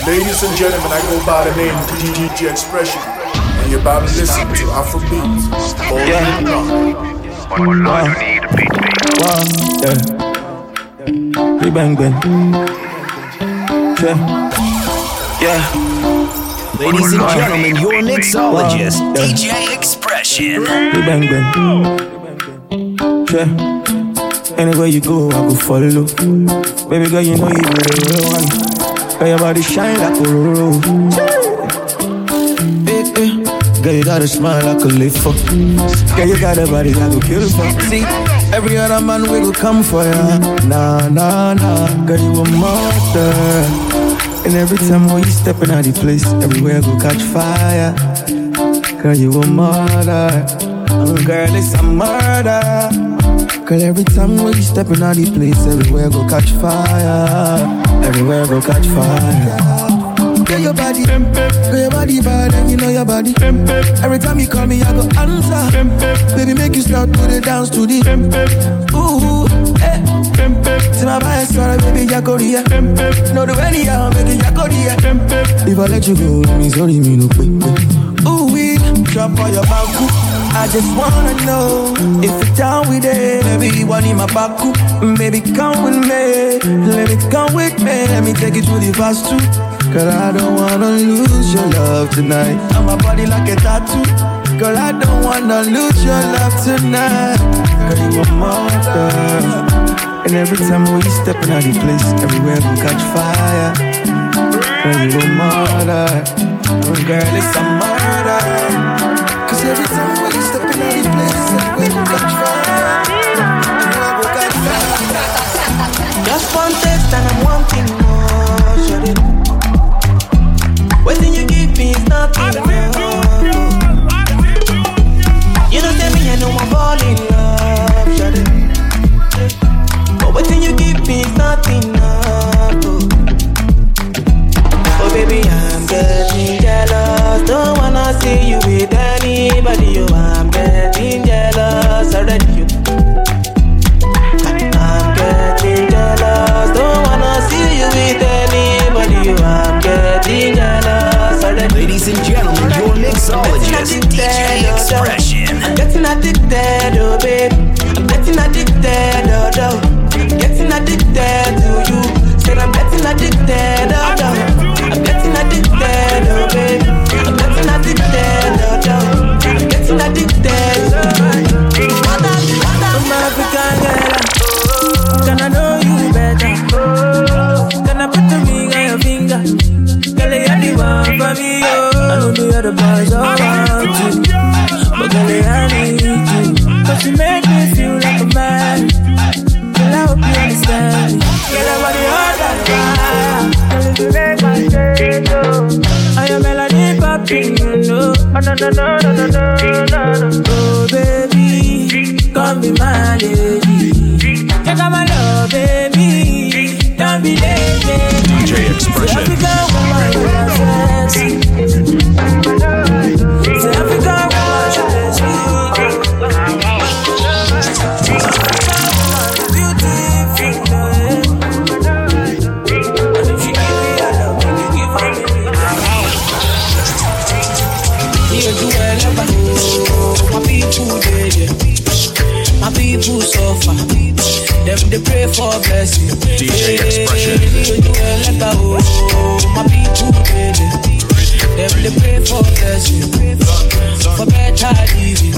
Ladies and gentlemen, I go by the name DJ Expression, and you're about to listen to Afrobeat. Yeah. Wow. Wow. Yeah. Bang bang. Yeah. Yeah. Ladies and gentlemen, your mixologist, wow. yeah. DJ Expression. Bang bang. Yeah. Anywhere you go, I go follow. Baby girl, you know you the real one. Girl, your body shine like a rose. Eh, eh. Girl, you got a smile like a leaf. Girl, you got a body like a for. See, every other man will come for ya. Nah, nah, nah. Girl, you a monster. And every time when you stepping out the place, everywhere go catch fire. Girl, you a murder. Oh, girl, it's a murder. Girl, every time when you stepping out the place, everywhere go catch fire. Everywhere go catch fire. Get your body, get your body bad, and you know your body. Every time you call me, I go answer. Baby, make you start to the dance to the. Ooh, eh. See my bias, sorry, baby, Jacoria. Know the way I'm making Jacoria. If I let you go, me sorry, me no quick. Ooh, we drop on your back. I just wanna know if you're down with it. Maybe you want in my back. Baby, come with me. Let me come with me. Let me take you to the fast too. Girl, I don't wanna lose your love tonight. On my body like a tattoo. Girl, I don't wanna lose your love tonight. Girl, you a monster. And every time we stepping out the place, everywhere we catch fire. Girl, you a murder. Girl, it's a murder. Cause every time we Just one taste and I'm wanting DJ oh, Expression. I'm getting addicted, oh babe. I'm getting addicted, oh, oh. I'm getting addicted to you. Said I'm getting addicted, oh, oh. I'm getting addicted, oh baby. I'm getting addicted, oh no. I'm getting addicted. Oh, baby, come be my lady. Out my love, baby. Don't be late. DJ Expression. For blessing. DJ Expression. My people baby. They pray for blessing. For better living.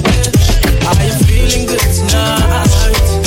Are you feeling good tonight?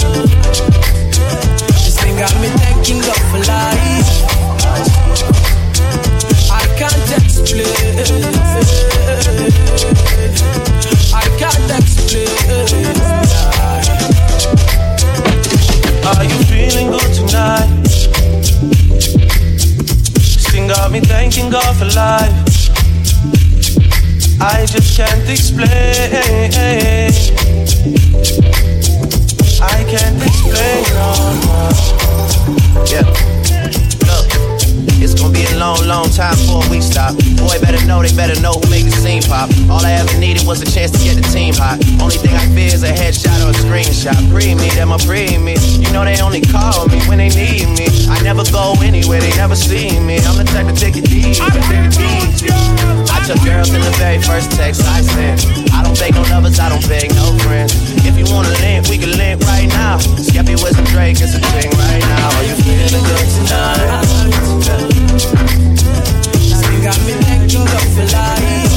top. All I ever needed was a chance to get the team hot. Only thing I fear is a headshot or a screenshot. Free me, them a free me. You know they only call me when they need me. I never go anywhere, they never see me. I'm the type to take it deep. I, take it deep. I took girls in the very first text I sent. I don't beg no lovers, I don't beg no friends. If you wanna link, we can link right now. Skepta with some Drake, it's a thing right now. Are you feeling good tonight? Now you got me neck to the flight.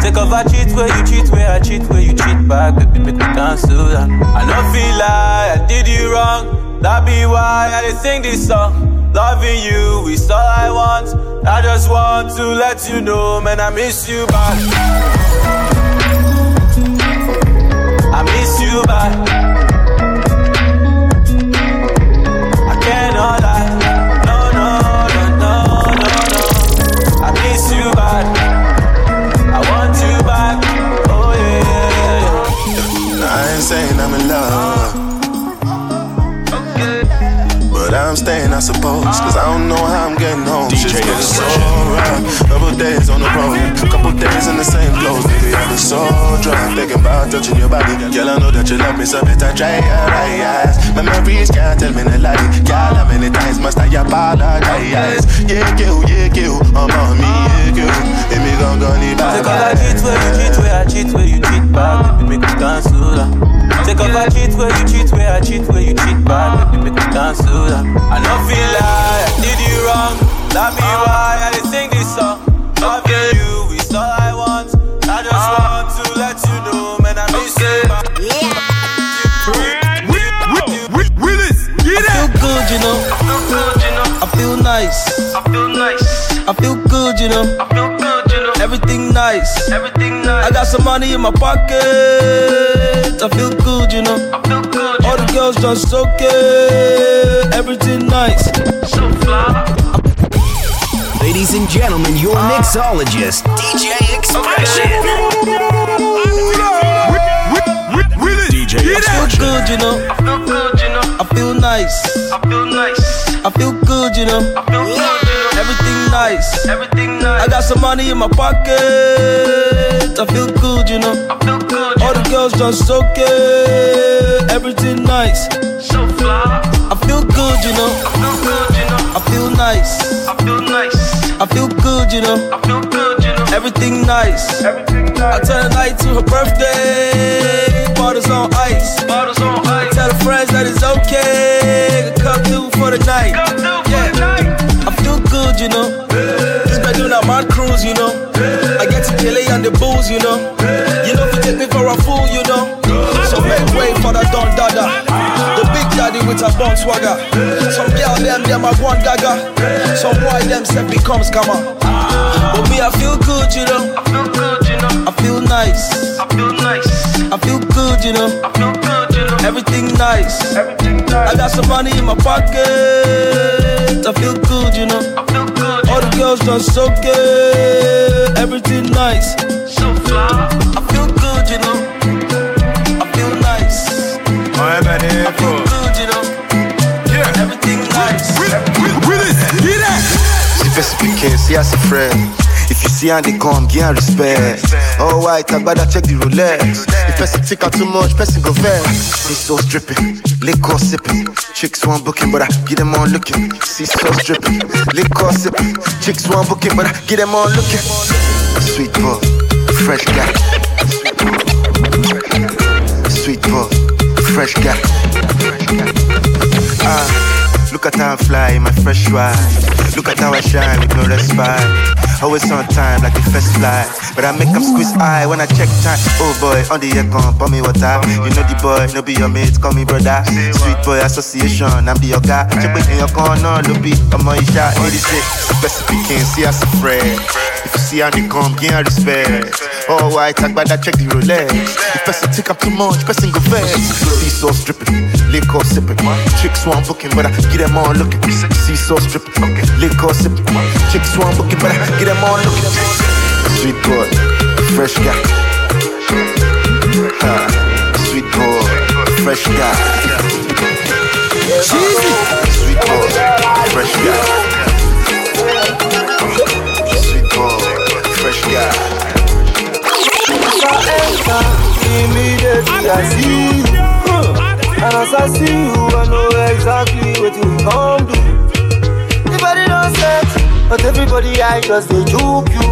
Take off a cheat where you cheat, where I cheat, where you cheat back, baby, make me cancel that. I don't feel like I did you wrong, that be why I sing this song. Loving you is all I want. I just want to let you know, man, I miss you bad. I miss you bad. Suppose. Cause I don't know how I'm getting home. Shit's getting rough. Couple days on the road. Couple days in the same clothes. Baby, I'm so drunk. Thinking about touching your body. Girl, I know that you love me, so better try your eyes. Memories can't tell me no lie. Girl, how many times must I apologize? Yeah, you, yeah, you. I'm on me, yeah, you. Let me go, go, need back. Take off a cheat where you cheat, where I cheat, where you cheat back. Baby, make me cancel that. Take off a cheat where you cheat, where I cheat, where you cheat back. Baby, make me cancel that. I don't feel like I did you wrong. That be why I sing this song. Loving you is all I want. I just ah. want to let you know, man, I miss you. Yeah. Will, Will, Willis, get I feel good, you know. I feel good, you know. I feel nice. I feel nice. I feel good, you know. I feel good, you know. Everything nice. Everything nice. I got some money in my pocket. I feel good, you know. I feel good. All the girls just okay. Everything nice. so fly. Ladies and gentlemen, your mixologist, DJ Expression. DJ I feel good, you know. I feel good, you know. I feel nice. I feel nice. I feel good, you know. I feel good, you know. Everything nice. Everything nice. I got some money in my pocket. I feel good, you know. I feel good. All the girls just okay. Everything nice. so fly. I feel good, you know. I feel good, you know. I feel nice. I feel nice. I feel good, you know. I feel good, you know. Everything nice. Everything I turn the night to her birthday. Bottles on ice. Bottles on ice. Tell her friends that it's okay. to Come through for the night. Come through for Yeah. the night. I feel good, you know. This been doing a mad cruise, you know. I get to Kelly and the booze, you know. You know, if you take me for a fool, you know. So make way for the Don Dada. The daddy with a bomb swagger. Some girl, them, them, a one gaga. Some boy, them, set becomes scammer. But me, I feel good, you know. I feel good, you know. I feel nice. I feel nice. I feel good, you know. I feel good, you know. Everything nice. Everything I got some money in my pocket. I feel good, you know. I feel good, All the girls just okay. Everything nice. So fly. I feel good, you know. I feel nice. My bad, Person pikin, see as a friend. If you see how they come, give her respect. All white, agbada check the Rolex. If person think out too much, person go vex. See so stripping, liquor sipping. Chicks want booking, but I get them on looking. See so stripping, liquor sipping. Chicks want booking, but I get them on looking. Sweet boy, fresh guy. Sweet boy, fresh guy. Ah, look at how I fly my fresh ride. Look at how I shine with no respite. Always on time like the first flight. But I make them squeeze eye when I check time. Oh boy, on the air come, pour me water. You know the boy, no be your mate, call me brother. Sweet boy association, I'm the yoga. Check in your corner, no be, I'm on your shot. Need it, best speaking, see us a friend. If you see how they come, give her respect. Oh, white, talk about that, check the Rolex. If person take up too much, person go vex. See so stripping, liquor sipping. Chicks want booking, but I get them all looking. See so stripping, liquor sipping. Chicks want booking, but I get them all looking. Sweet boy, fresh guy. Ah, sweet boy, fresh guy. Sweet boy, fresh guy. Immediately I see you, and as I see you, I know exactly what you come do. Everybody don't set, but everybody I just they juke you.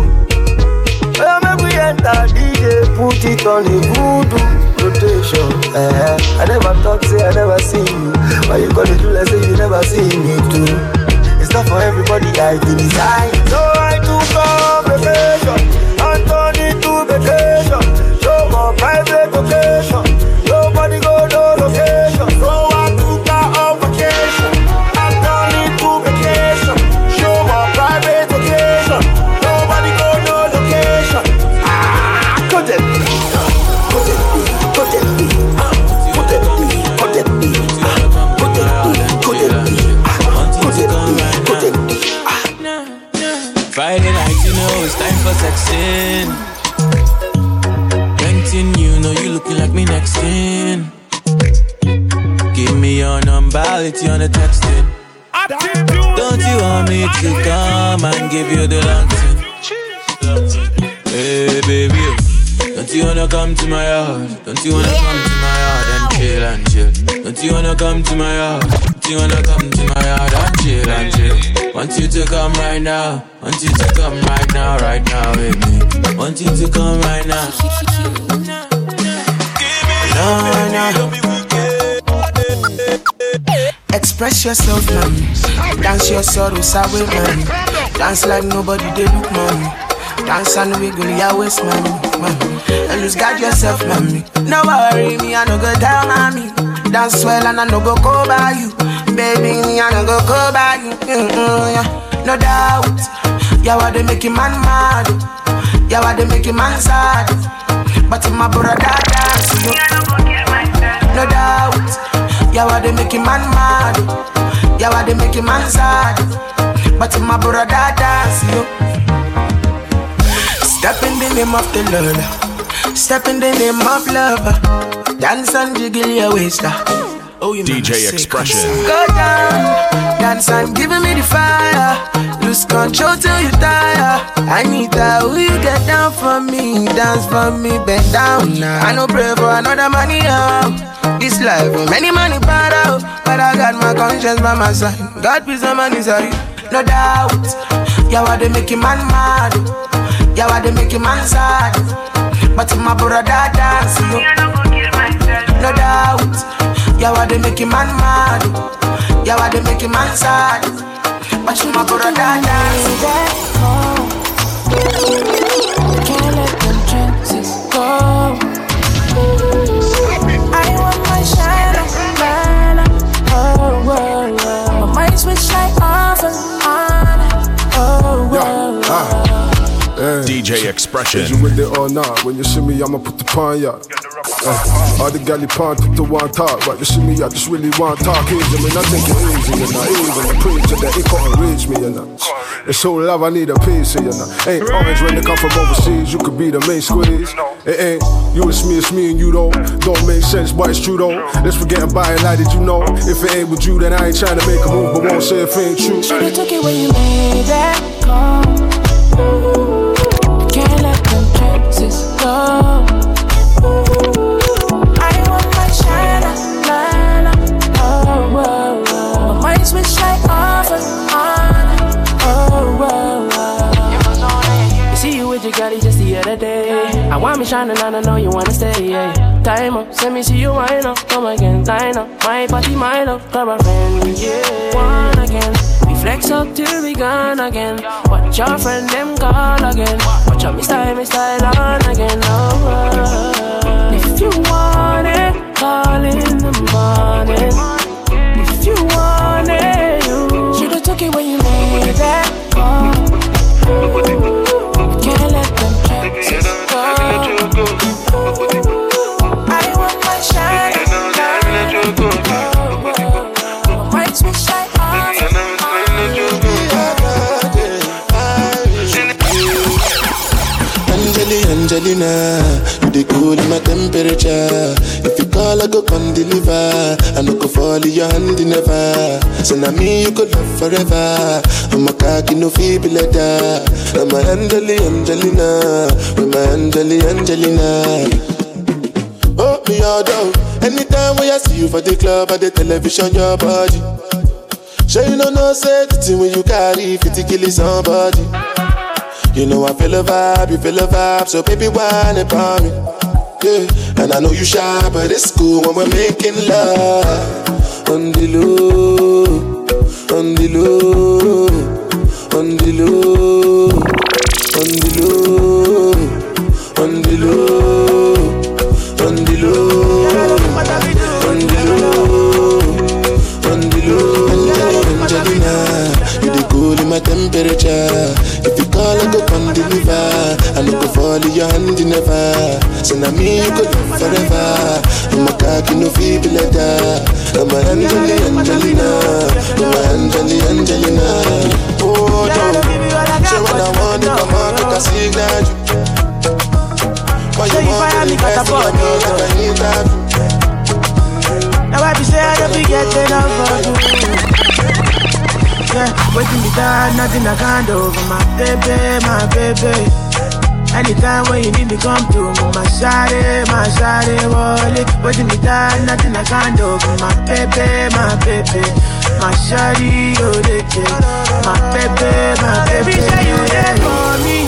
Well, make we enter DJ, put it on the voodoo. rotation. Uh, I never talk, say I never see you. Why you gonna do like say you never see me too? It's not for everybody, I design. So I took off vacation on the texting. Don't you want me to come and give you the long thing? Hey baby, don't you wanna come to my yard? Don't you wanna come to my yard and chill and chill? Don't you wanna come to my yard? Don't you wanna come to my yard and chill and chill? Want you to come right now. Want you to come right now, right now with me. Want you to come right now. No, no. Express yourself, man. Dance your sorrows away, man. Dance like nobody they look, man. Dance and wiggle your waist, man. man. And lose guard yourself, man. No worry, me I no go down, mommy. Dance well and I no go go by you, baby. Me I no go go by you. Mm-mm, yeah. No doubt, yeah, what they making man mad. Yeah, what they making man sad. But my brother dance, you no doubt. Yeah, why they making man mad? Yeah, why they making man sad? But my brother dance, yo. Step in the name of the Lord. Step in the name of love. Dance and jiggle your waist. ah. Oh, you DJ. Expression. Go down, dance and giving me the fire. Lose control till you tire. I need that. Will you get down for me? Dance for me, bend down now. I no pray for another money out. This life, many money bad out. But I got my conscience by my side. God no man is sorry. No doubt. Yeah, why they making man mad? Yeah, why they making man sad? But my brother dance, you no doubt. Yeah, why they making man mad? Yeah, why they making man sad? But you my brother dance. Switch like off and on. Oh, whoa, oh. Whoa. DJ Is you Expression. with it or not? When you see me, I'ma put the pan ya. Uh, all the galley pan took the one talk, but you see me, I just really want talk easy. Me not take it easy, you know. Even the preacher that he couldn't reach me, you know. It's so love, I need a piece, of, you know. Ain't orange when they come from overseas, you could be the main squeeze. It ain't you, it's me, it's me and you though. Don't make sense, but it's true though. Let's forget about it, like did you know? If it ain't with you, then I ain't trying to make a move, but won't say if it ain't true. Should've took it when you made that call. I want my oh, whoa, whoa. My mind switch like off and on, oh, whoa, whoa. Girlie just the other day. I want me shining and I know you wanna stay. Yeah. Time up, send me see you wine up, come again, line up. My party, my love, grab a friend, yeah. One again. We flex up till we gone again. Watch your friend them call again. Watch out me style, me style on again. Oh, oh. If you want it, call in the morning. If you want it, you should've took it when you made that call. Can't Angelina, you the cool in my temperature. If you call, I go come deliver. I no go fall in your hand never. So now me you could love forever. I'm a cocky no feeble letter. I'm a Angeli, Angelina, with my Angeli, Angelina. Me all down. Anytime when I see you for the club or the television, your body. Sure you know no safety when you carry 50 kill somebody. You know I feel a vibe, you feel a vibe, so baby whine upon me. yeah. And I know you shy, but it's cool when we're making love. On the low, on the low, on the low, on the low, on the low, you cool in my temperature. If you call, I go come deliver. I no go fall in your hand never. So now me you go live forever. I'm a cocky no feeble letter. I'm a Angeli Angelina. I'm a Angeli Angelina. Oh no, so when I want to come on, make a signal you. Why you want to invest in my music? I need that. Now I be say I don't be getting enough of you. Yeah, waiting me down, nothing I can't do for my baby, my baby. Anytime when you need me, come through. My shawty, my shawty, wallet. Waiting me down, nothing I can't do for my baby, my baby. My shawty, oh, they My baby, my baby. Say you there for me.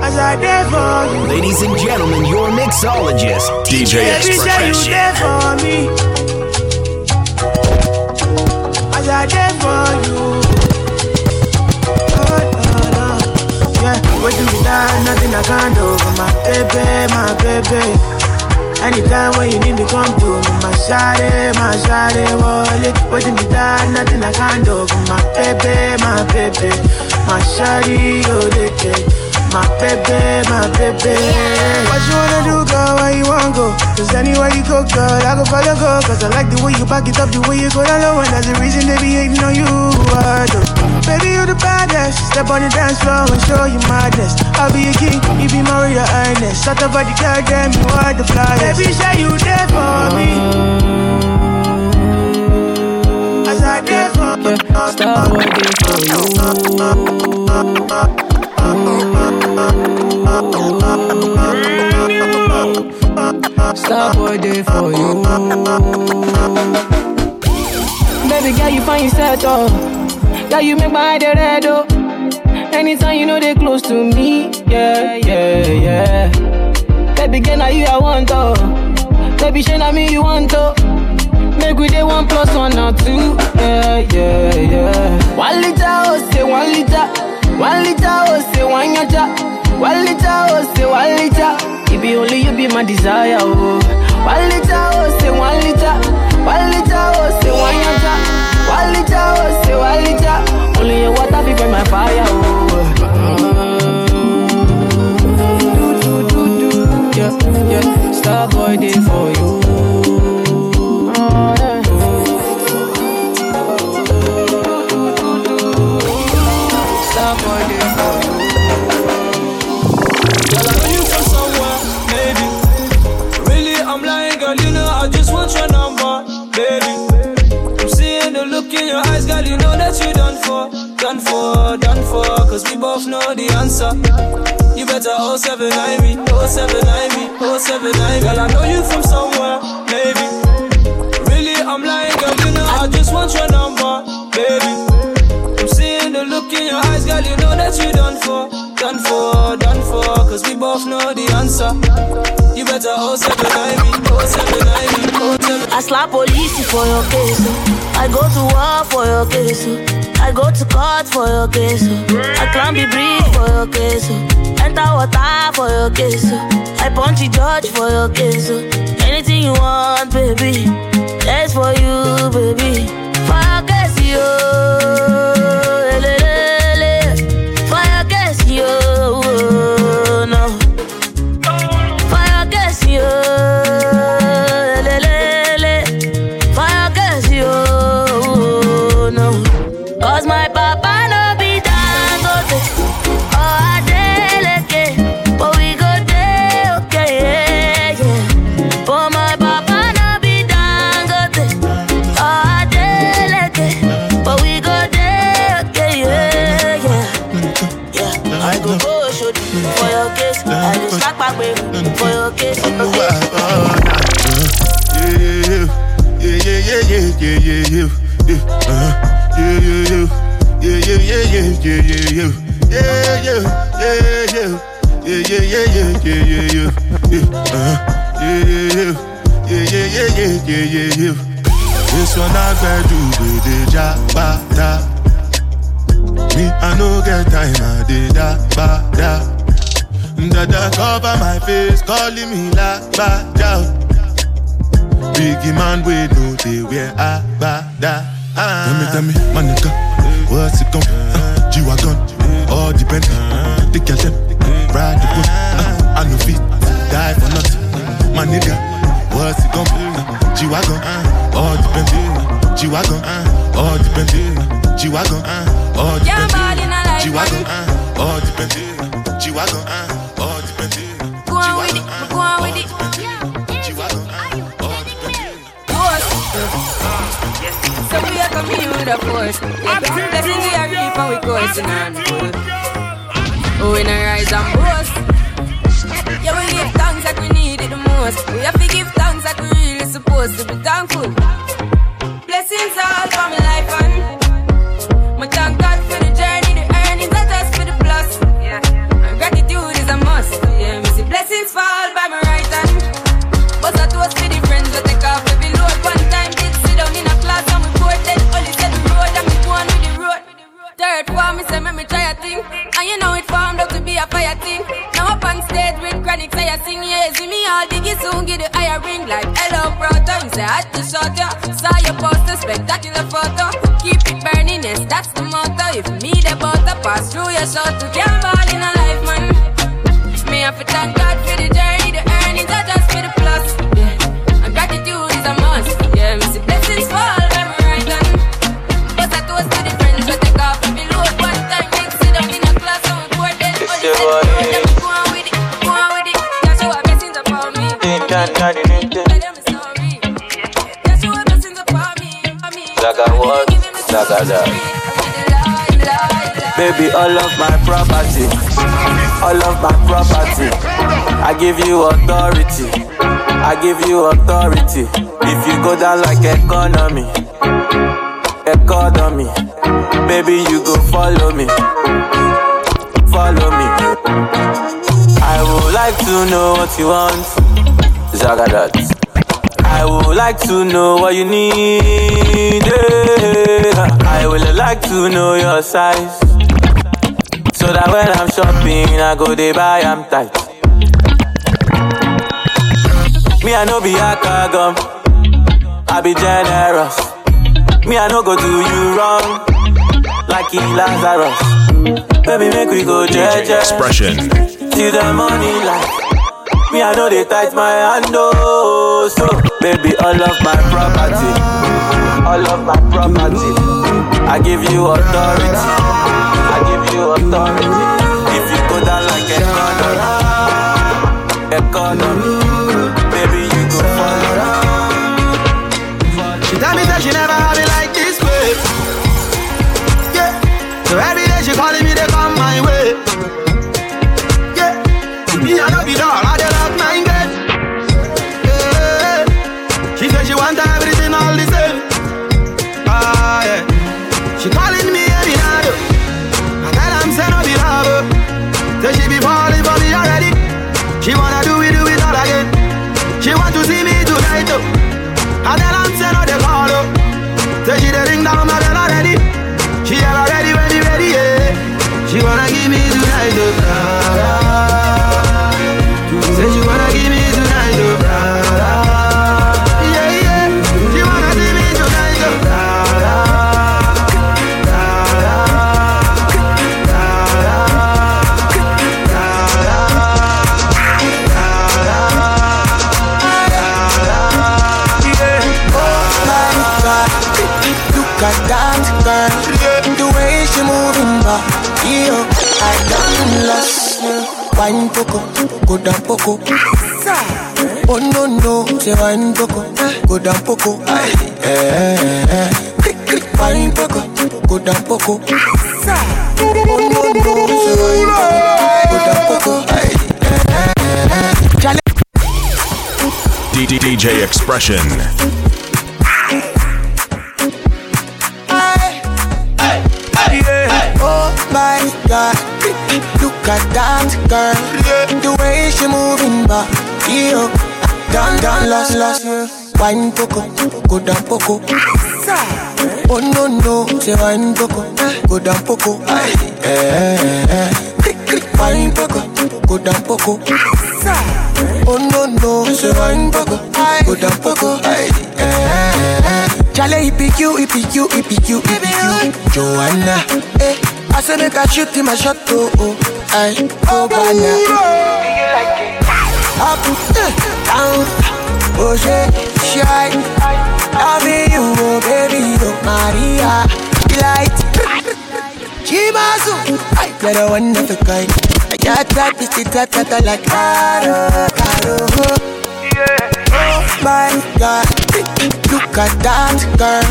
As I there for you. Ladies and gentlemen, your mixologist, DJ Baby, say you Expression. there for me. Baby. Anytime when you need me, come to me, my shawty, my shawty, wallet. Waiting me down, nothing I can't do my baby, my baby. My shawty, oh, they my baby, my baby. What you wanna do, girl? Where you wanna go? Cause anywhere you go, girl, I go follow, go. Cause I like the way you back it up, the way you go down low. And that's the reason they be hating on you. Do. Baby, you the baddest. Step on the dance floor and show you madness. I'll be a king, you be my real highness. Shut up, body, girl, damn, you are the flyest. Baby, say you there for me. As I there for you. Stop working for you. Stop working for you. Baby girl, you find yourself oh. Girl, you make my head red oh. Anytime you know they close to me, yeah, yeah, yeah. Baby girl, now you I want oh. Baby, shey na me you want oh. Make we dey one plus one or two, yeah, yeah, yeah. One liter oh, say one liter. One liter oh, say one yacha. One liter oh, say one liter. It be only you be my desire oh. One liter oh, say one liter. One liter oh, say one. One liter. Only your water be burn my fire oh. Do. Yeah, yeah. Star boy day for you. You done for, done for, done for. Cause we both know the answer. You better 079 me, 079 me, 079 me. Girl, I know you from somewhere, maybe. Really, I'm lying, girl. You know I just want your number, baby. I'm seeing the look in your eyes, girl. You know that you done for, done for, done for. Cause we both know the answer. You better 079 me, 079 me, 079 I slap police for your case. oh. I go to war for your case. oh. I go to court for your case. oh. I climb the bridge for your case. Oh. Enter water for your case. Oh. I punch the judge for your case. Oh. Anything you want, baby. That's for you, baby. For your. yeah, yeah, yeah. Yeah, yeah, yeah, yeah. Yeah, yeah, yeah, yeah, yeah, yeah, yeah. Yeah, yeah, yeah. Yeah, yeah, yeah, yeah, yeah, yeah, yeah. This one I fed you with the jabata. Me, I no get time, I did that, ba, da. Dada cover my face, calling me la, ba, da. Biggie man, we know they wear a, ba, da. Ah. Tell me, tell me, my nigga, what's it gonna be? G-Wagon, all depend. The girl them, ride the boat. Uh, I no fit, die for nothing. My nigga, what's it come? Uh, G-Wagon, all depend. G-Wagon, all depend. G-Wagon, all depend. G-Wagon, all depend. G-Wagon, all depend. With a force. Blessing we are reap and we coursing on full. In a rise and boast. Yeah, we give thanks like we need it the most. We have to give thanks like we really supposed to be thankful. I see me all diggy soon, get the higher ring like hello brother. You say I had to shut ya, saw your poster, spectacular photo. Keep it burning, yes, that's the motto. If me the butter pass through your shot to can't ball in a life, man. Me have to thank God Baby, all of my property, all of my property. I give you authority, I give you authority. If you go down like economy, economy, baby, you go follow me, follow me. I would like to know what you want, Zaga that. I would like to know what you need. yeah. I would like to know your size. So that when I'm shopping, I go they buy, I'm tight. Me, I know be a gum. I be generous. Me, I no go do you wrong. Like he Lazarus. Baby, make we go JJ. Expression. Till the money life. Me, I know they tight my hand, oh. So, baby, all of my property, all of my property, I give you authority, I give you authority. If you go down like economy, economy, baby, down poco. Oh no no, say wine poco, go down poco. Eh, eh, eh. Wine poco, go down poco. Oh no no, say wine poco, go down poco. Aye. DJ Expression. Yeah. Oh my God, look at that girl. Back. Yo, down, down, lost, lost. Wine poco, go down poco. Oh no no, say wine poco, go down poco. Aye, eh, eh, eh. Wine poco, go down poco. Oh no no, say wine poco, go down poco. Aye, eh, eh, eh. Chale, EPQ, EPQ, EPQ, EPQ. Joanna, eh. I say make I shoot in my shot, oh, oh. Oh, banana. Up, eh, down, oh, shit, shine. Loving you, oh, baby, oh, Maria. Delight. Chimazu, I get a wonderful kind. I got that, this, that, that, that, like Caro, Caro, oh. Oh my God, look at that girl,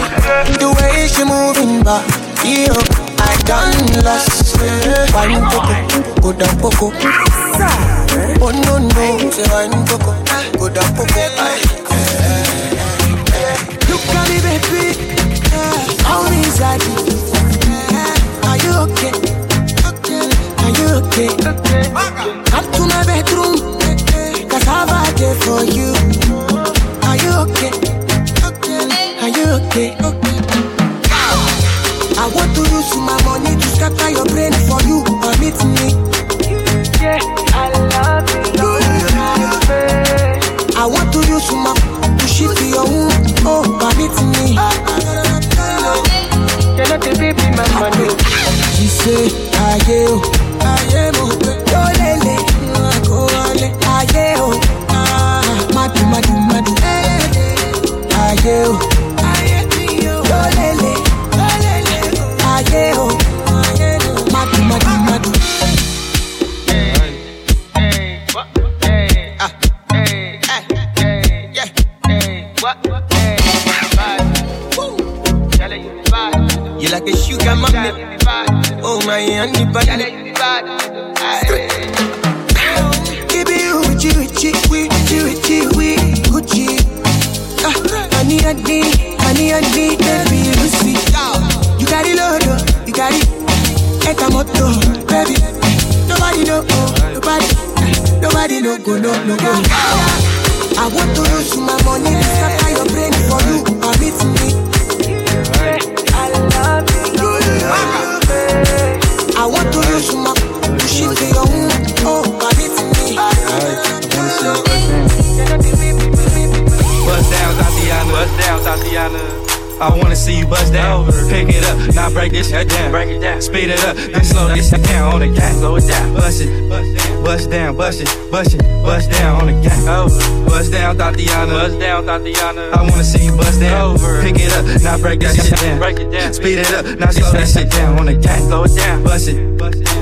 the way she moving back. Yo, I done lost. Wine poco, go down poco. Oh no no, say wine poco, go down poco. Look at me, baby, how is that? Are you okay? Are you okay? Come to my bedroom, cause I've day for you. Are you okay? Are you okay? I want to use my money to scatter your brain for you. Permit me. Yeah, I love you. I want to use my to shit to your womb. Oh, permit me. You're not the baby, my money. She say, Aye, oh, aye, mo, yo, lele, go, ale, aye, oh, ah, madu, madu, madu, aye, oh, Oh my honey bunny. Baby, with you, with Gucci. Ah, honey, honey, honey, honey, baby, you sweet. You got it, Lord, you got it. Ekamoto, baby. Nobody know, oh, nobody, nobody know, go, no, no, go. I want to use my money to scatter your brain for you. Permit me. Thotiana. I wanna see you bust down. Pick it up, now break this shit down. Break it down. Speed it up, then slow this shit down on the gang. Slow it down. Bust it, bust down, bust it, bust it, bust down on the gang. Bust down, Thotiana. Bust down, Thotiana. I wanna see you bust down. Pick it up, now break that shit down. Break it down. Speed it up, now slow this shit down on the gang. Slow it down. Bust it,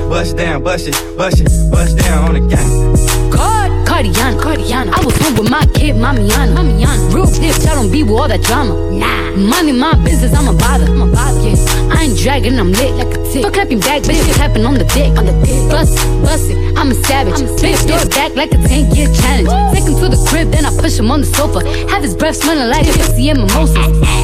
bust down, bust it, bust it, bust down on the gang. Card, Cardiana, Cardiana. I was home with my kid, Mamiana. Mamiana. Real tips, I don't be with all that drama. Nah. Money, my business, I'm a bother. I'm bother. Yeah. I ain't dragging, I'm lit like a tick. Fuck clapping back, bitch, it's tapping on the dick. On the dick. Bust bust it, I'm a savage. I'm a bitch, throw it back like a 10 year challenge. Take him to the crib, then I push him on the sofa. Have his breath smelling like pussy and mimosas.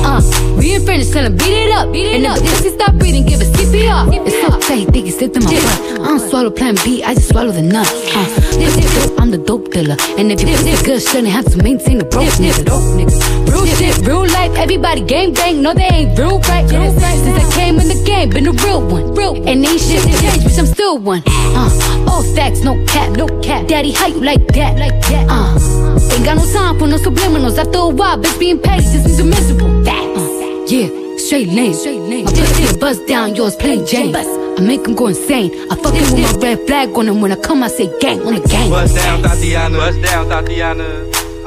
Uh, we in French, tell him beat it up. Beat it and up. if he stop breathing, give it CPR. It's so tight, think he slipped in my butt. I don't swallow plan B, I just swallow the nut. Uh, this is dope, I'm the dope dealer. And if you this good, shouldn't have to maintain the broke nigga. Real shit, real life, everybody gang bang. No, they ain't real right. Real right. Since I came in the game, been a real one. Real and ain't shit changed, bitch, I'm still one. Uh, all facts, no cap, no cap. Daddy, how you like that? Like that. Uh, ain't got no time for no subliminals. After a while, bitch, being petty just means you're miserable. Facts. Uh, yeah, straight lane. Straight lane. My bitch bust down, yours plain Jane. I make him go insane. I fuck him with my red flag on him. When I come, I say gang on the gang. Bust down, Thotiana. Bust down, Thotiana.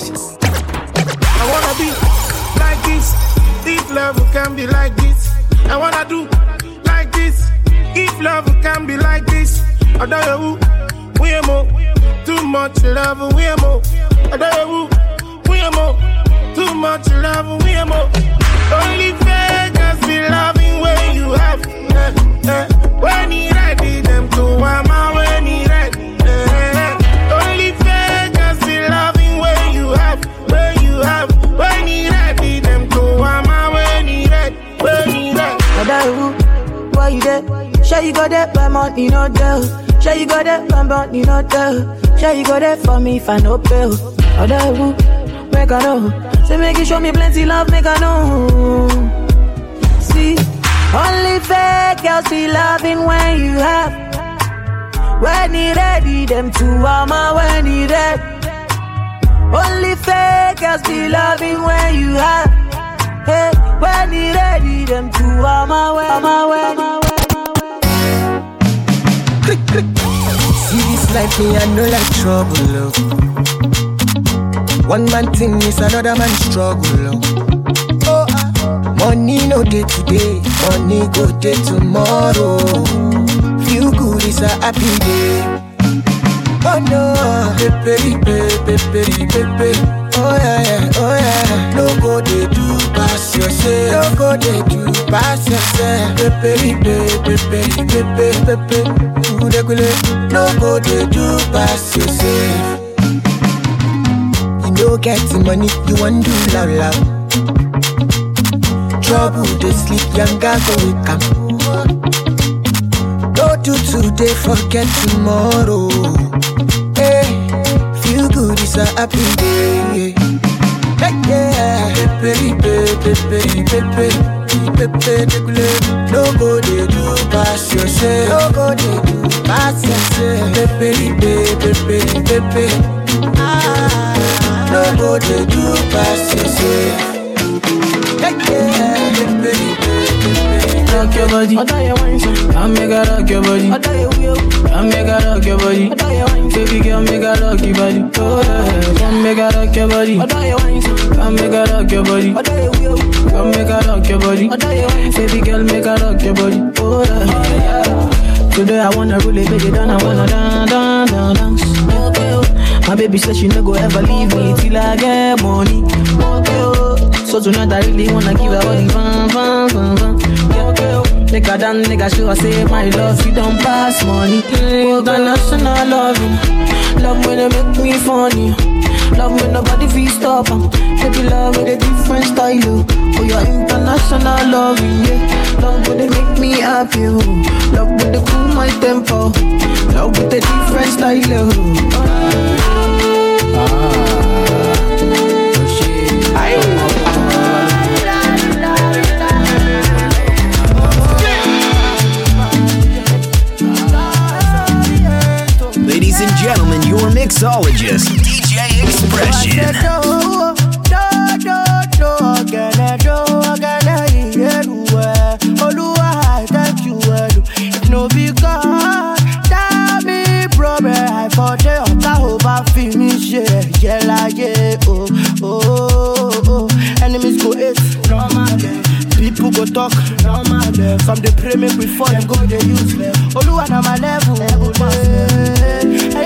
It. I wanna be like this. If love can be like this, I wanna do like this. If love can be like this, I don't know we am more. Too much love, we are more. I don't we are more. Too much love, we are more. Only fakers be loving when you have. Eh, eh. When he ready, them to my when he who, why you there? Sure you got that by money, no doubt. Sure you got that by money, no doubt. Sure you got that for me if I no bill. Other make I know. Say make you show me plenty love, make I know. See, only fake girls be loving when you have. When he ready, them two armor when he ready. Only fake girls be loving when you have. Hey, when he ready, them two armor when, armor when. See this life, me, I know like trouble, oh. One man thing is another man struggle, ah. Money no day today, money go day tomorrow. Feel good is a happy day. Oh no, pepe, pepe, pepe, pepe. Oh yeah, yeah, oh yeah. No go they do pass yourself. No go they do pass yourself. Pepe, pepe, pepe, pepe, pepe. Udegule. No go they do pass yourself. You no get the money, you want do loud loud. Trouble they sleep, younger go wake up. Do today, forget tomorrow. Good, it's a happy day. Yeah, pepe, pepe, pepe, pepe, pepe, pepe. No go do pass yourself. No go they do pass yourself. Pepe, pepe, pepe, pepe. Ah, no go do pass yourself. Yeah, pepe, pepe, pepe. Rock your body. Come make her rock your body. Come make her rock your body. Baby girl, make her rock your body. Oh yeah. Come make her rock your body. Come make her rock your body. Come make her rock your body. Baby girl, make her rock your body. Oh yeah. Today I wanna break it down. I wanna dance, dance, dance, dance. Oh. My baby says she no go ever leave me till I get money. Oh. So tonight I really wanna give her all the fun, fun, fun, fun. Yeah, okay, oh. Make her dance, make her show her say my love, you don't pass money. Mm-hmm. International loving, love when they make me funny. Love when nobody feel stop em. Baby love with a different style, oh. Oh, you're international loving, yeah. Love when they make me happy, oh. Love when they cool my tempo. Love with a different style, ah. Ladies and gentlemen, your mixologist, DJ Expression. Go talk, normal dem. Some dey pray make we fall, dem go dey use eh. them. Olúwa na my level. Anything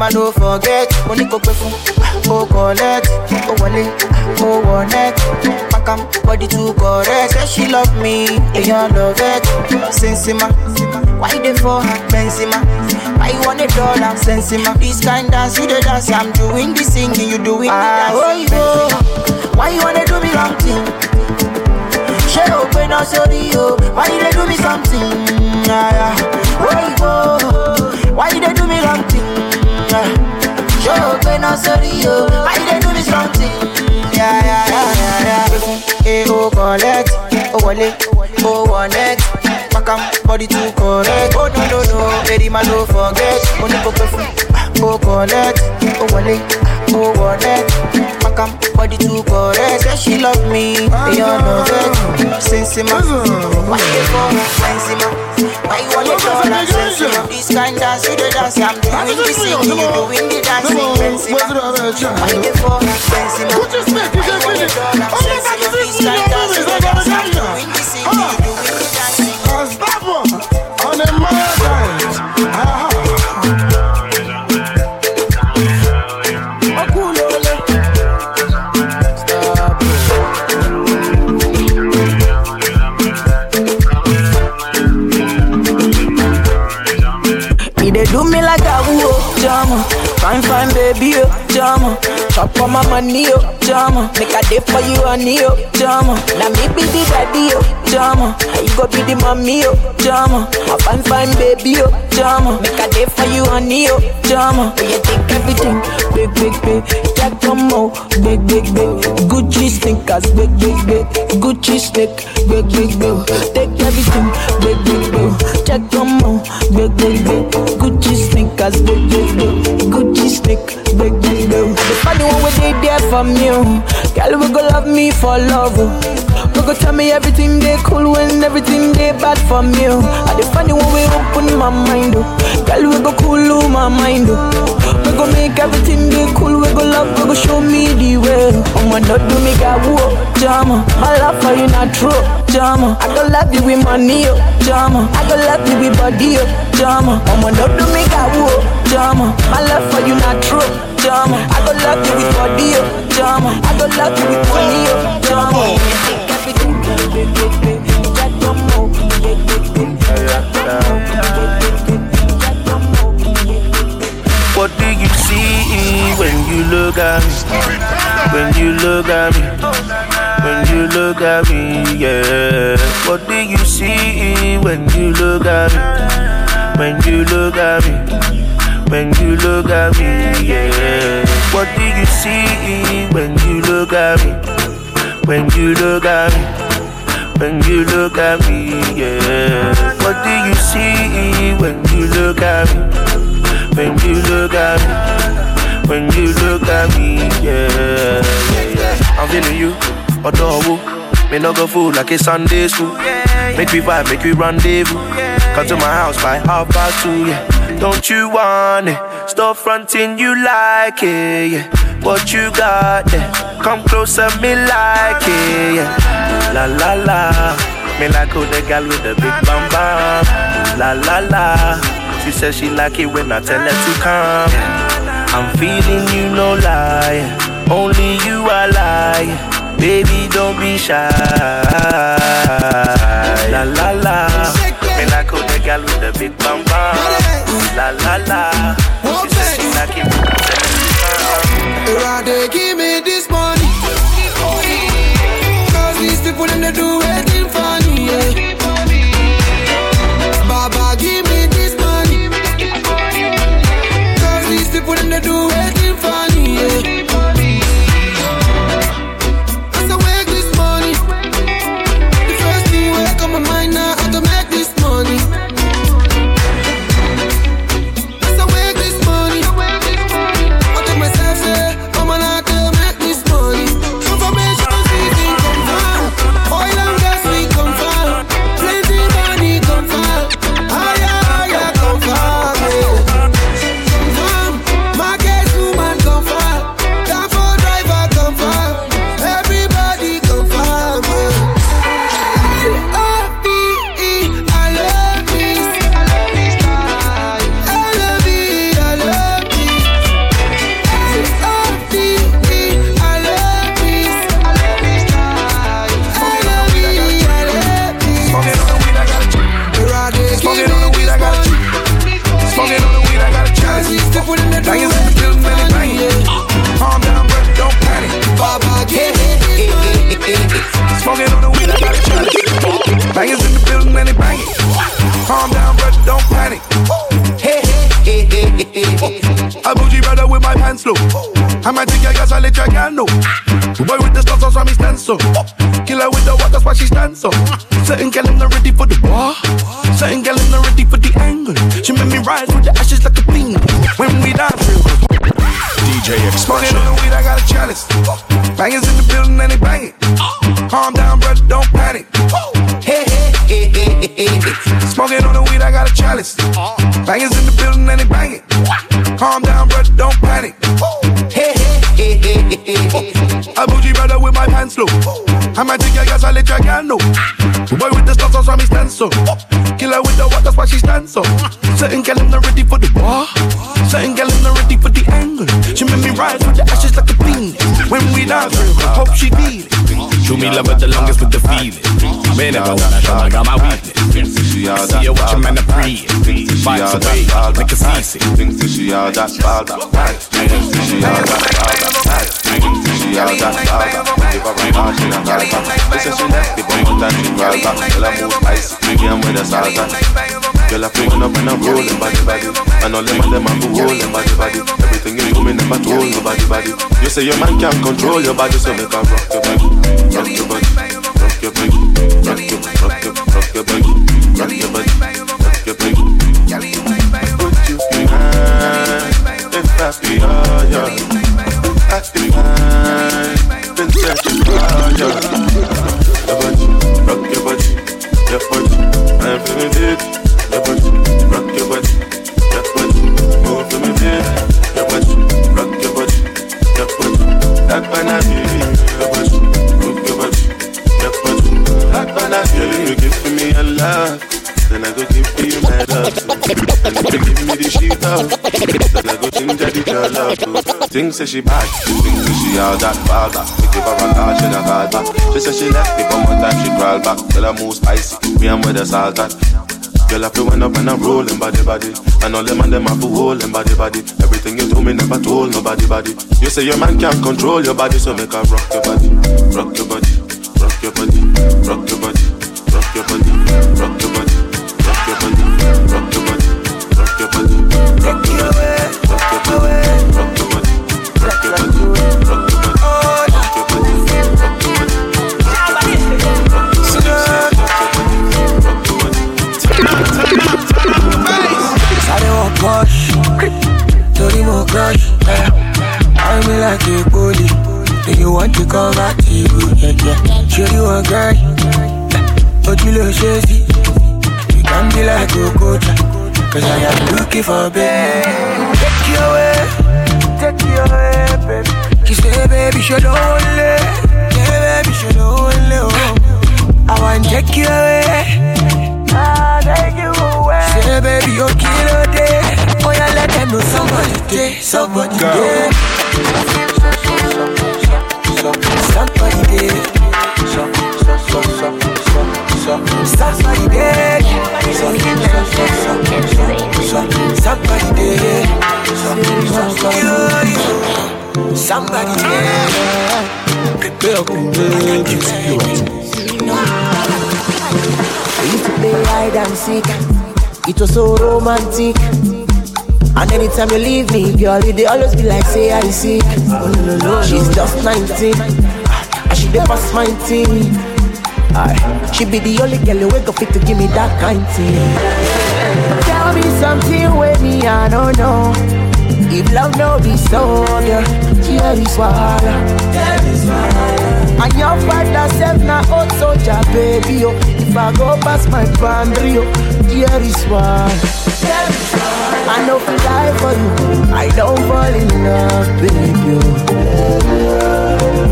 man don't forget. Money go pay for, oh collect, oh wale, oh one net. Back am body too correct. Say she love me, I love it. Sensima, why they for her Benzema? Why you want a dollar? Sensima, this kind dance you the dance. I'm doing the singing, you doing the ah, dancing. Oh, Benzema. Why you wanna do me wrong thing? She open up sorry yo. Why you they do me something? Yeah, yeah. Why you go? Why you they do up sorry yo. Why you they do me something? Yeah, yeah, yeah, yeah, yeah. Hey, oh collect, oh wale, oh. Back am body too correct. Oh no no no, baby man don't forget. Money go for, oh collect, oh wale, oh. Back am body too correct. Eh? Say she love me, they all know it. Sensima, why you for Sensima? Why you want to call that Sensima? This kind dance, you the dance, I'm doing the singing, you doing the dancing. Sensima, why you Sensima? Why you want to call that Sensima? This kind dance, you the dance, I'm doing the singing, you doing the dancing. Do me like a woo, jama. Fine, fine, baby, oh, jama. Chop on my money, oh, jama. Make a day for you, honey, oh, jama. Now me be the daddy, oh, jama. You go be the mommy, oh, jama. A fine, fine, baby, oh, jama. Make a day for you, honey, oh, jama. You take everything, big, big, big. Jack Tomo, big, big, big. Gucci sneakers, big, big, big. Gucci sneak, big, big, big. Take everything, big, big, big. Jack Tomo, big, big, big. Gucci sneakers, big, big, big. Gucci sneak, big, big, big. The funny one we did there from you. Girl, we go love me for love. oh. We go tell me everything they cool when everything they bad from you. And the funny one we open my mind. Oh. Girl, we go cool my mind. Oh. We go make everything they cool. We go love, we go show me the way. Oh my God, do me got whoa, jama. My love for you not true, jama. I go love you with money, oh, jama. I go love you with body, oh, jama. Oh my God, do me got whoa, jama. My love for you not true, jama. I go love you with body, oh, jama. I go love you with money, oh, jama. Everything, big, big, big. Jack Tomo, big, big, big. What do you see when you look at me? When you look at me? When you look at me, yeah. What do you see when you look at me? When you look at me? When you look at me, yeah. What do you see when you look at me? When you look at me? When you look at me, yeah. What do you see when you look at me? When you look at me, when you look at me, yeah, yeah, yeah. I'm feeling you, adore Me no go fool like it's Sunday school. Make me vibe, make we rendezvous. Come to my house by half past two, yeah. Don't you want it? Stop fronting, you like it, yeah. What you got there? Come closer, me like it, yeah. La la la. Me like who the gal with the big bam bam. La la la. She says she like it when I tell her to come. I'm feeling you, no lie. Only you I lie. Baby, don't be shy. La la la. Me like who the gal with the big bam bam. La la la. I might take your gas, I let your girl know. Boy with the stars, on me stand so. Kill her with the water, that's why she stands so. Certain girl, I'm not ready for the war. Certain girl, I'm not ready for the angle. She made me rise with the ashes like a thing. When we dance, DJ Smoking on the weed, I got a chalice. Bangers in the building and they bang it. Calm down, brother, don't panic. Hey, hey, hey, hey, hey, hey. Smoking on the weed, I got a chalice. Bangers in the A bougie brother with my pants low. I might take your gas, I let your girl know. Boy with the stars, on me stand so. Kill her with the water, that's why she stands so. Certain girl, I'm not ready for the war. Certain girl, I'm not ready for the angle. She made me rise with the ashes like a bean. When we dance, hope she feel it. Show me love with the longest with the feeling. Man, never wanna show I got my weakness. See you watch your man breathe. Vibes away, make it easy. Think that she all that ball back right. Think that she all that ball back right. Think that she all that she body body. Body body. You nobody body. You say your man can't control your body, so make her rock your body, rock your body, rock your body, rock your, rock your, rock your body, rock your body, rock your body. Would you be mine if I be Things say she bad, things say she all that ball back. We give her a call, she not call back. She say she left me, but one time she crawl back. Tell her move spicy, me and with the salt at. Girl, I feel when up and I'm rolling body body. And all them and them have to hold them body body. Everything you do me never told nobody body. You say your man can't control your body, so make her rock your body, rock looking for babe. Take you away, take you away, baby. She say, baby, the only. Yeah, baby, the only. Oh. I want take you away. Ah, take you away. Say, baby, you're killer day. Oh, yeah, let them know somebody day, somebody day. Somebody day. Somebody day. Somebody day. Somebody We used to play hide and seek. It was so romantic. And anytime you leave me, girl, it they always be like, say I see. She's just 19. And she dey pass team. She be the only girl who wake up fit to give me that kind of thing. Me something with me, I don't know. If love no be so, yeah, here is why. And your father self na old oh, soldier, baby, oh. If I go past my boundary, oh, here is why. I know fi die for you, I don't fall in love, baby. oh.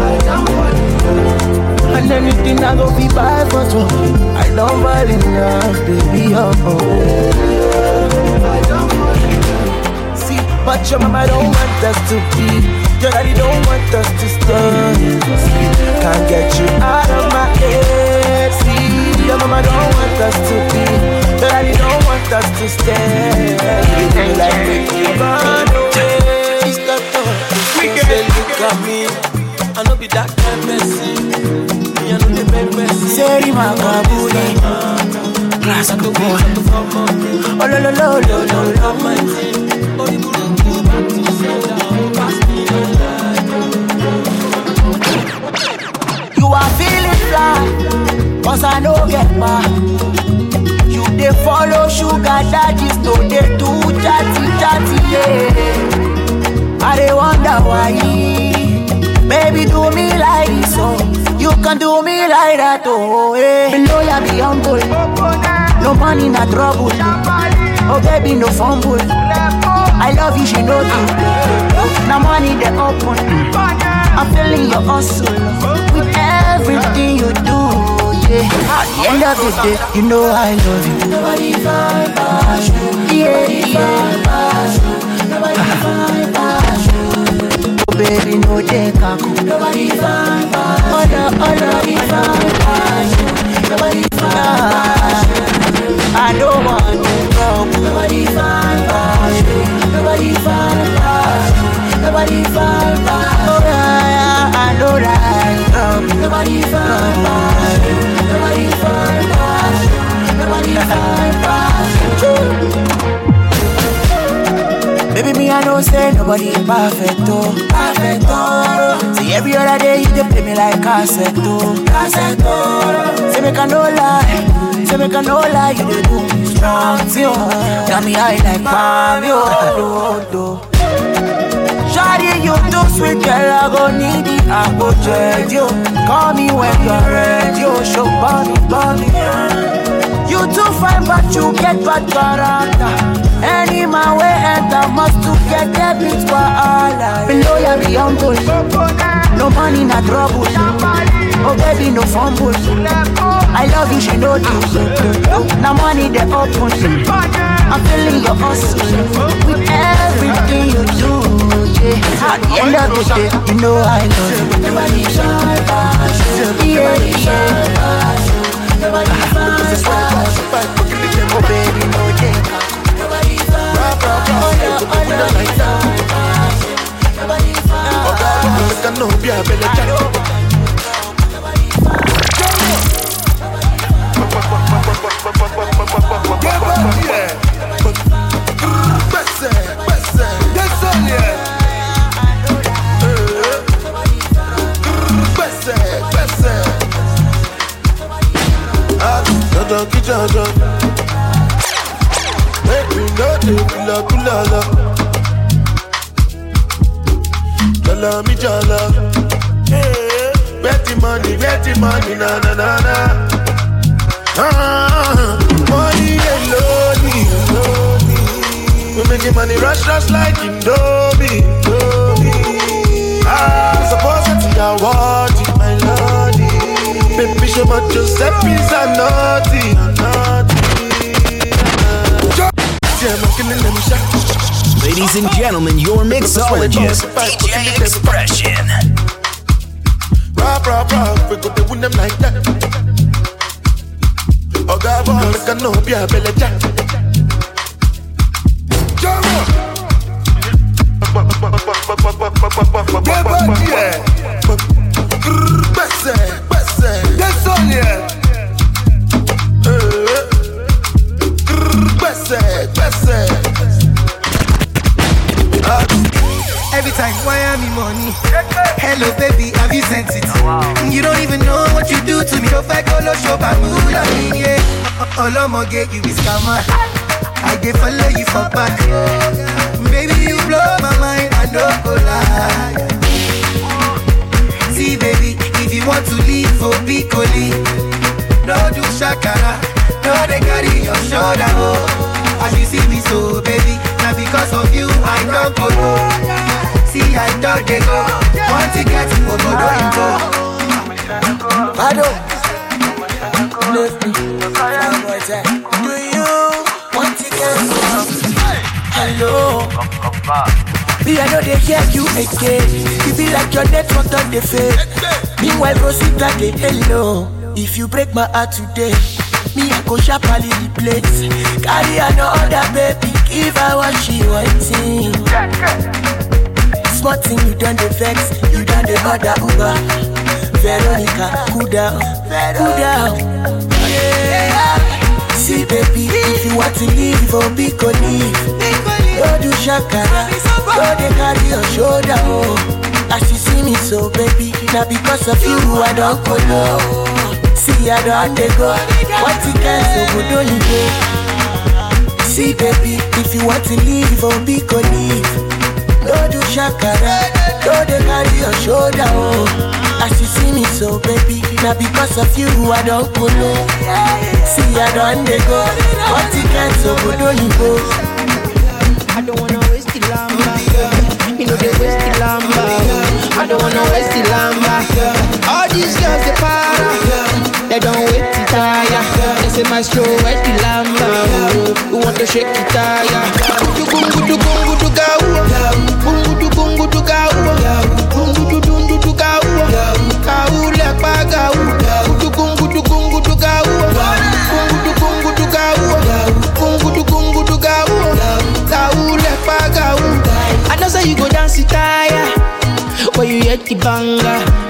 I don't fall in love. And anything I go be buy for you, I don't fall in love, baby. Oh, oh. But your mama don't want us to be. Your daddy don't want us to stay. Can't get you out of my head. See, your mama don't want us to be. Your daddy don't want us to stay. You like make you run away. It's the thought. We say, look at me. I know be that kind person. Me, I know the best person. Say, my kabuli class, I could go. Oh, lo, lo, lo, lo, lo, lo, my You are feeling fly, cause I know get back. You they follow sugar daddies, no they too chatty, chatty, yeah. I they wonder why, baby do me like this, oh. You can do me like that, oh, yeah. Below ya be humble. No money, not trouble. Oh, baby, no fumble. I love you, she know you. Now money, they open. I'm feeling your hustle with everything you do. Yeah. At the end of the day, you know I love you. Nobody find passion. Yeah, yeah. Nobody find passion. Oh, baby, no a cool. Nobody find passion. No, no, nobody find passion. Nobody find passion. I don't want no trouble. Nobody find passion. Nobody find passion. Nobody find passion. Oh, yeah, yeah, I know that. Um, nobody find passion. Nobody find passion. Nobody find passion. Baby, me, I know say nobody perfect, oh. Perfect, oh. See, every other day you dey play me like cassette, oh. Cassette, oh. Say, make I no lie. Say, make I no lie You dey do me strong, see, oh. Got me high like palm, yo oh, oh. Shawty, you too sweet, girl, I go need it, I go change you. Call me when you're ready, oh. Show bunny, bunny, You too fine, but you get bad character any man way enter must to get debit for all life. Below ya be humble. No money, not trouble. Oh baby, no fumble. I love you, she know this. Now money they open. I'm feeling your hustle with everything you do. Yeah. At the end of the day, you know I love you. Nobody shine passion. Yeah, yeah. Nobody find passion. Oh baby, no take Make me know the kula kula la. Jala mi jala. Betty money, betty money, na na na na. Ah, money alone. We making money rush rush like Indomie. Ah, suppose it's your what my lordy. Baby, show my Giuseppe's a naughty. Ladies and gentlemen, your mixologist, DJ Expression. Rah, rah, rah, we go to win them like that. Oh, God, make a no be a belly jack. I'ma get you is scammer. I dey follow you for back. Baby, you blow my mind, I don't go lie. See, baby, if you want to leave for Piccoli, no do shakara, no they carry your shoulder. Oh. As you see me so, baby, now because of you, I don't go. See, I don't they go. Want to get to go, go, go. Pado. Left me. Do you want to get Hello. Me, I know they hear you again. You feel like your network on the fade. Meanwhile, Rosita, they hello. If you break my heart today, me, I go sharply replace. Carry another baby, give her what she wanting. Smart thing, you done the vex, you done the other Uber. Veronica, cool down, cool down. Yeah. Baby, if you want to leave, oh, be go leave. Go do shakara, go they carry your shoulder, oh. As you see me so, baby, now because of you, I don't go low. See, I don't they go. What you can so don't you go? See, baby, if you want to leave, oh, be go leave. no do shakara, no dey carry your shoulder, oh. As you see me so, baby, now because of you, I don't go low. See, I don't dey go, what ticket so good on you go. I don't wanna waste the lamba. You know they waste the lamba. I don't wanna waste the lamba. All these girls they para. They don't wait to tire. They say my show waste the lamba. You want to shake the tire? You gungu du gungu du gau. Gungu du gungu du gau. Gungu du Say you go dance it tire. When you hit the banger,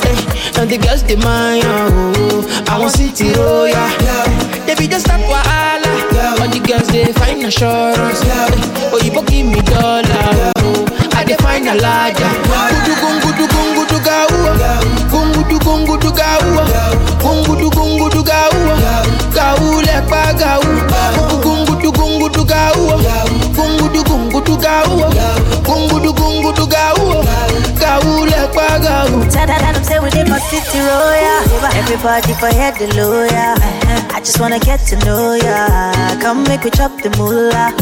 eh, and the girls demand oh, I want city royal. They be just stop wahala, but the girls they find assurance. Eh, oh, you give me dollar, oh, I they find a ladder. Gudu gungu du gungu du gaua, gungu du gungu du gaua, gungu du gungu du gaua, gau le pa gau, gungu du gungu du gaua, gungu du gungu du gaua, gungu du gungu du gaua, gau le pa gau. Tell that them say we live for city royal. Everybody for head the lawyer. I just wanna get to know ya. Come make we chop the moolah.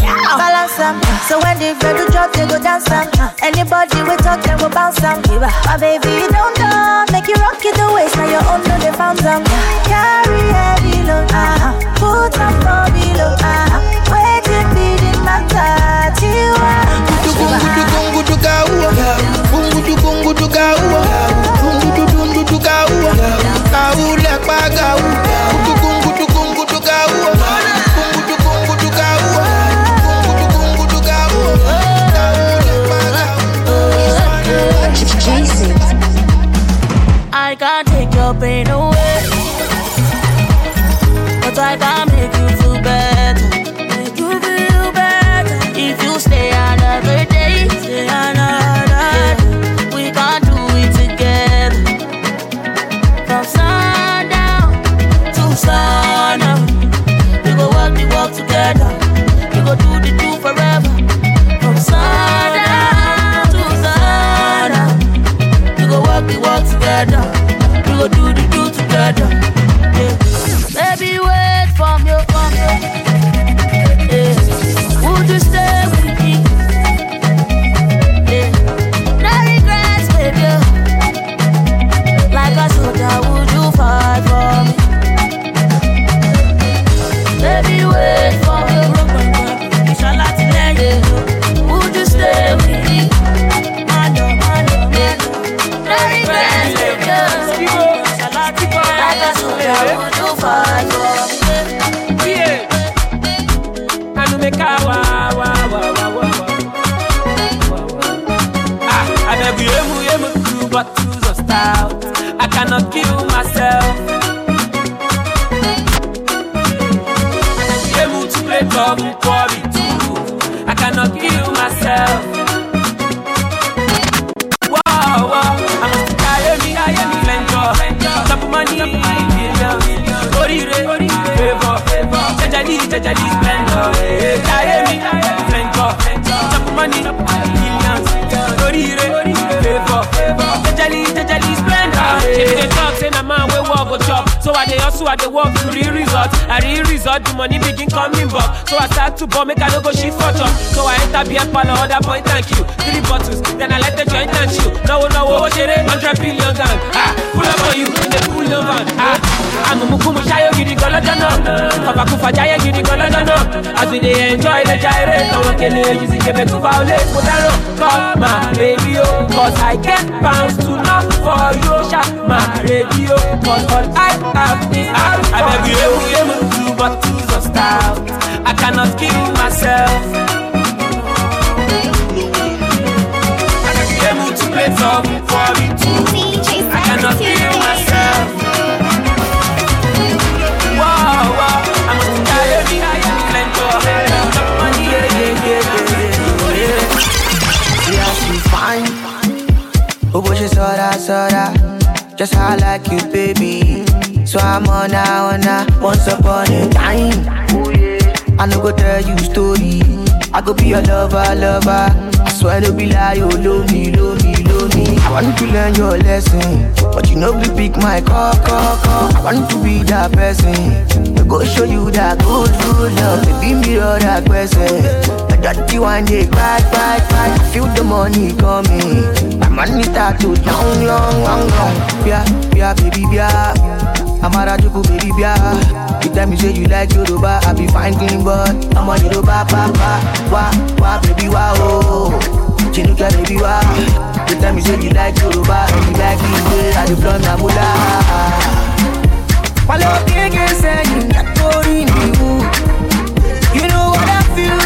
Balance 'em. So when the ready drop, they go dance 'em. Anybody we talk, then we bounce 'em. My baby, you don't know. Make you rock it the waist. Now your own know they found 'em. Carry heavy load. Uh-huh. Put 'em for below. Uh-huh. Wait it be the matter. Tiwa. Gungu du gungu du gaua, gungu du gungu du gaua, gungu Jajali, splendor. Carry me, flenjo. Chop money, million. Orire. If they talk, man go chop. So I dey hustle, I dey work to real result. I real result, the money begin coming back. So I start to bomb, make I no go shit for chop. So I enter beer parlor, order point thank you. Three bottles, then I let the joint and chill. No, no, oh, shit, hundred billion gang. Ah, pull up on you in the pull of van. Ah, I'm a mukumu shayo gidi golodano. Papa kufa jaya gidi golodano. As we dey enjoy the gyrate, no one can use it, give it to violate. Put that on, call my radio, cause I get pounds to knock for you. Shut my radio, cause all I have is. I beg you, emu, two bottles of stout. I cannot kill myself. Emu to play some for me too. I cannot kill myself. Wow, wow, I must die every night. Yeah, she's fine. Oh, but she's sorta, sorta. Just how I like you, baby. So I'm on now, on now. Once upon a time. I no go tell you story. I go be your lover, lover. I swear to be lie, you love me, love me, love me. I want to learn your lesson, but you know we pick my call, call, call. I want to be that person. I go show you that good, good love. Baby, mirror that person. You one day, bye, bye, bye. Feel the money coming. My money start to down, long, long, long. Yeah, yeah, baby, yeah. I'm baby bia. You tell me say you like Yoruba, I be fine clean but I'm a Yoruba papa. Wa wa baby wa oh. Chinuka baby wa. You tell me say you like Yoruba, and you like the way I dey flaunt na mula. Wale okeke you not going you. Know what I feel?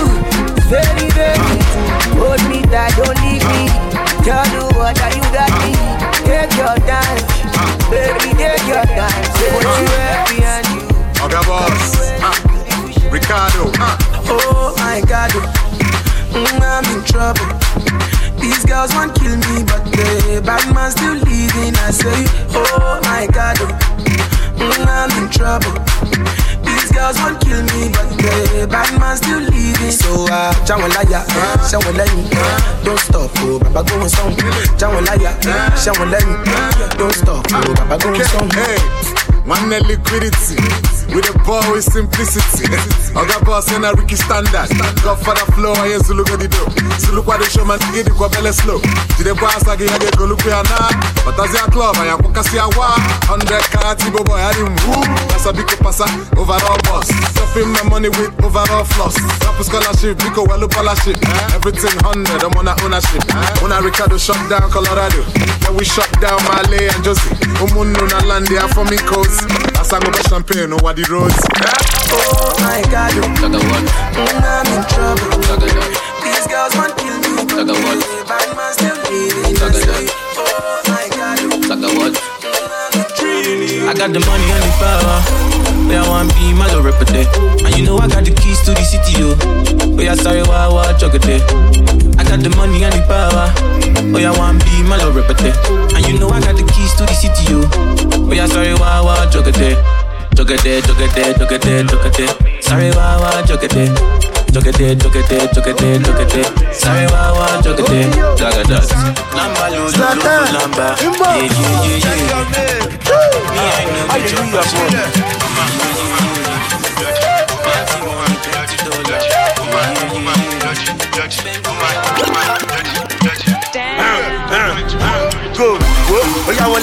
It's very very true. Hold me tight, don't leave me. Tell you what you got me. Take your time, baby, take your. Say what you behind you. Okay, boss. Ricardo. Oh my God, mm, I'm in trouble. These girls want kill me, but the bad man still leaving. I say, Oh my God, mm, I'm in trouble. These girls want kill me, but the bad man still leaving. So uh, Jawon liar, Jawon lẹ́yìn, don't stop, oh, Baba going song. Jawon liar, Jawon lẹ́yìn, don't stop, oh, Baba going song. Hey, one liquidity. With a ball with simplicity. Oga boss and a Ricky standard. Godfather flow, I ain't Zulu go the do. Zulu kwa the show man, get the kwa belle slow. Jide kwa asagi ya get go look ya. But as ya club, I am kasi ya wa. 100 carati bobo, I didn't. That's a big passa, overall boss. Stuffing my money with overall floss. Rapper scholarship, Biko Welu scholarship. Everything 100, I'm on a ownership. When I Ricardo shut down Colorado. Then we shut down Malay and Josie. Umunnu na land, they are from me coast. As I go buy champagne over the roads. Oh my God, mm, I'm in trouble. These girls want kill me, but the bad man still leaving. I say, Oh my God, I got the money and the power. Where I want be my little rep day. And you know I got the keys to the city, yo. Where I sorry, why, why, jog day. I got the money and the power. Where I want be my little rep day. And you know I got the keys to the city, yo. Where I sorry, why, why, jog day. Jog day, jog day, jog day. Sorry, why, why, jog day. Jog day, jog day, jog day, jog day. Sorry, why, why, jog day. Jog day. Lamba, lo, lo, lo, lamba. Yeah, yeah, yeah, yeah. Me, I know the job.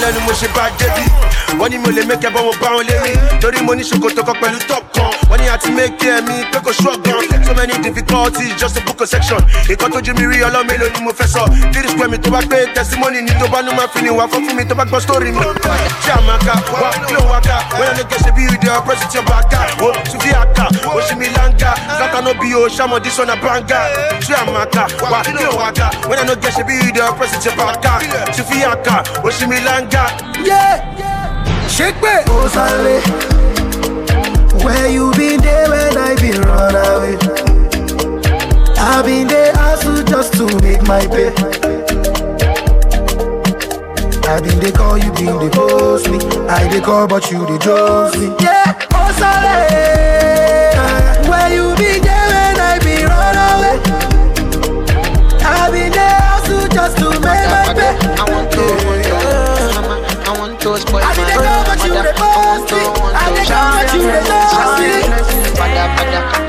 Wọn lẹnu mo ṣe bá débi wọn ní mo lè mẹkẹ bọ́ mo bá wọn lérí torí mo ní ṣòkòtò kan pẹ̀lú top kan. Wọn ní àti mẹkẹ mi pé kò ṣọ́gun so many difficulties just to book a section. Ìkan tójú mi rí ọlọ́mẹ́lò ni mo fẹ́ sọ. Three square mi tó bá pé testimony ni tó bá ní máa fi ni wà fún fún mi tó bá gbọ́ story mi. ṣé àmàkà wá kí ló wá ká? Wọ́n láǹgà no bí o ṣàmọ̀ dísọ̀ na banga ṣé àmàkà wá kí ló ń wá ká wọ́n yẹn lè gẹ̀ṣẹ̀ bí ìdè ọ̀pẹ́sì tí ó bá ká sufi àkà o ṣì mi láǹgà. ṣé pé ó sáré where you been there when I been run away. I been there hustle just to make my pay. I been they call you, been they post me. I they call, but you they jose me. Yeah, oh sorry.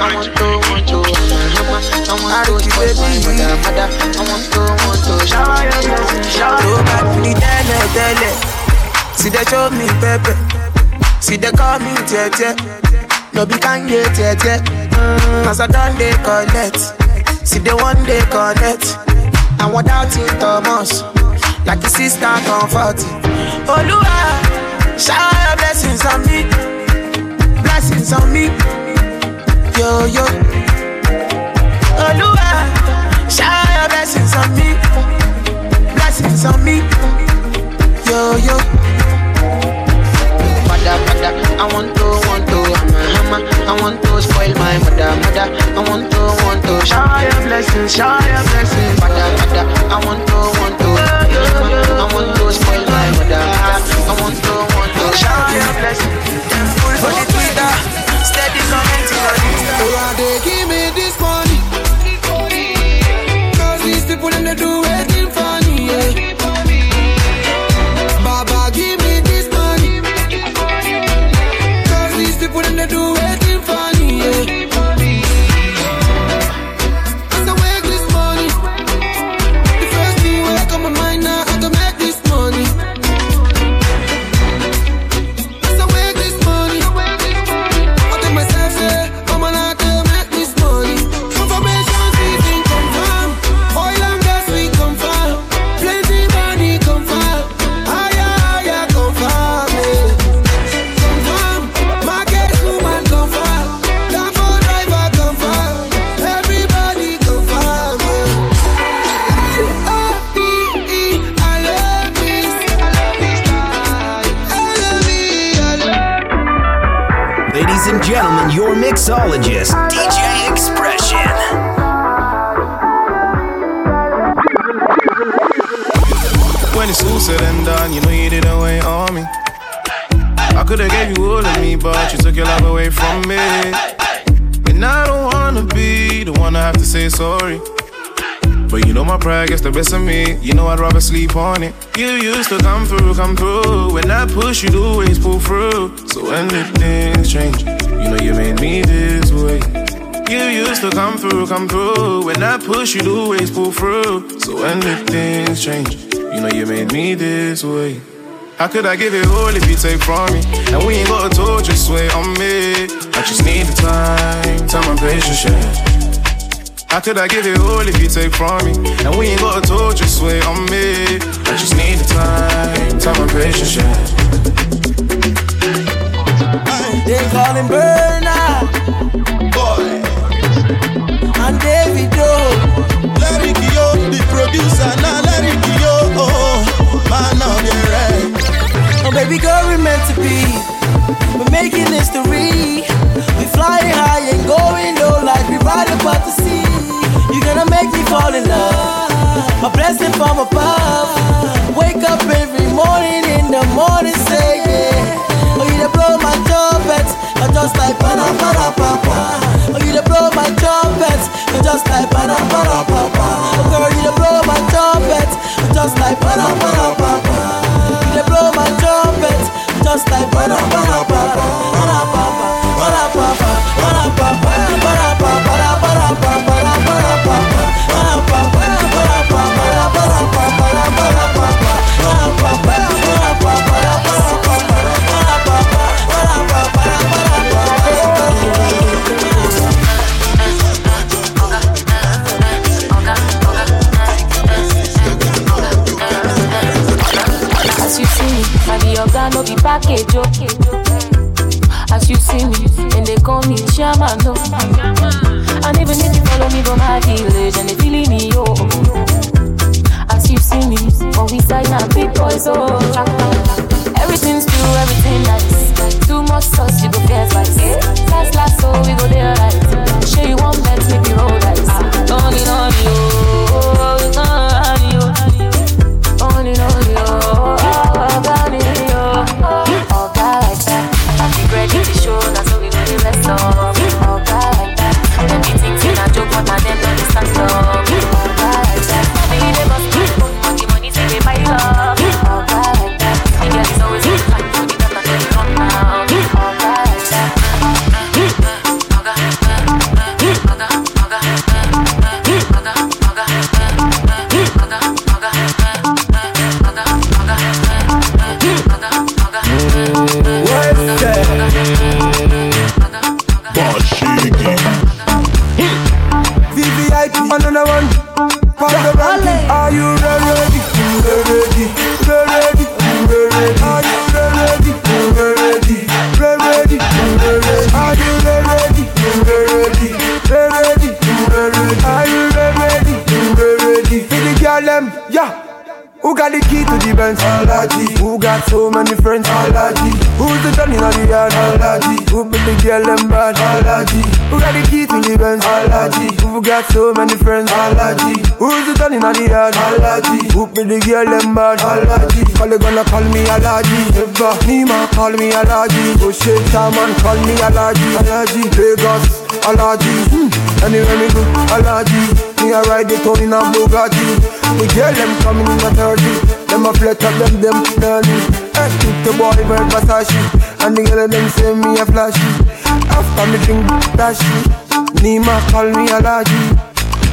To, want to, I want to mother, mother. I want to, to your blessing, shower your blessing. Tẹ́lẹ̀ tẹ́lẹ̀, see they show me pepper, see they call me tẹ́tẹ́, no be kanye. Mm, as I done they collect, see they one day connect. I want out in Thomas, like a sister comfort. Olúwa, shower your blessings on me, blessings on me. Yo yo, Olúwa, shower blessings on me, blessings on me. Yo yo. Mother, mother, I want to, want to, I'm a hammer. I want to spoil my mother, mother. I want to, want to, shower your blessings, shower your blessings. Mother, mother, I want to, want to, I'm a hammer. I want to spoil my mother, mother. I want to, want to, shower your blessings. Full for the Twitter, steady commenting your mixologist, DJ Expression. When it's all said and done, you know you didn't wait on me. I could've gave you all of me, but you took your love away from me. And I don't wanna be the one to have to say sorry. But you know my pride gets the best of me. You know I'd rather sleep on it. You used to come through, come through. When I push, you'd always pull through. So when did things change? You know you made me this way. You used to come through, come through. When I push, you'd always pull through. So when did things change? You know you made me this way. How could I give it all if you take from me? And we ain't got a tour, just wait on me. I just need the time, time my patience. How could I give it all if you take from me? And we ain't got a tour, just wait on me. I just need the time, time my patience. They call him Burna. Boy. And Davido. Larry Kyo, the producer, now Larry Kyo. Oh, man of the right. Oh, baby girl, we meant to be. We're making history. We flying high and going low like we ride about the sea. You're gonna make me fall in love. A blessing from above. Wake up every morning in the morning, say yeah. Oh, to blow my trumpet, but just like para para papa. Oh, you to blow my trumpet, but just like para para papa. Oh, girl, you to blow my trumpet, but just like para para papa. You to blow my trumpet, just like para para. Para papa, para papa, para be oh. Eh. As you see me, and they call me Shaman, no. And even if you follow me from my village, and they feeling me, oh. As you see me, for we side now, big boys, oh. Everything's true, everything nice. Too much sauce, you go get spice. Last, last, so we go there right. Show you one bet, make you roll dice. Don't need on oh. you, do got so many friends? Alaji. Who's the gun in the yard? Alaji. Who be the girl them bad? Alaji. Call they gonna call me Alaji. Never. Nima call me Alaji. Oh shit, man call me Alaji. Alaji. Lagos. Alaji. Hmm. Anywhere me go, Alaji. Me a ride the town in a Bugatti. The girl them coming in a 30 Them a flat up them, them dirty Hey, keep the boy bird Versace And the girl them say me a flashy After me drink dashy Nima call me Alaji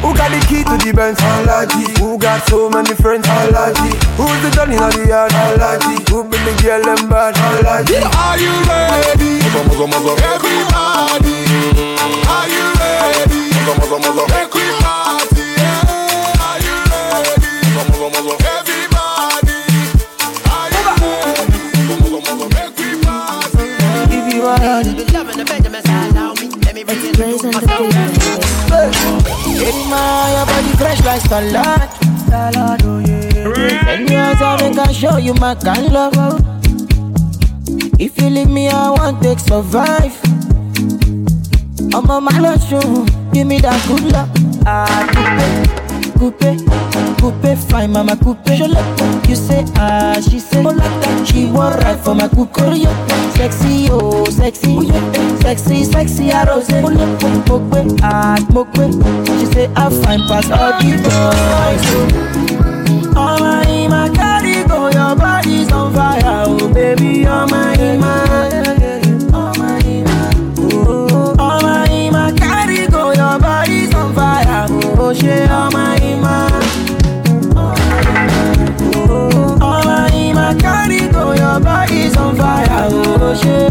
Who got the key to the Benz? Alaji Who got so many friends? Alaji Who's the Johnny in the yard? Alaji Who be the girl them bad? Alaji Are you ready? Everybody, are you ready? Make we party, yeah. Are you ready? Everybody, are you ready? Make we party. If you are ready. It's the your body fresh like salad. I show you my kind love. If you leave me, I won't take survive. I'm on my lunch, give me that good love. I coupe, coupe, fine mama coupe. Je like you say ah, she say oh like. She want ride for my coupe. Oh, Yo, sexy oh, sexy, oh, sexy, sexy I rose. Oh yeah, ah, moque. She say I fine past all the boys. All my ima carry go, your body's on fire, oh baby, you're my ima. oh, she all my ima. Oh, all my ima, carry go, your body's on fire.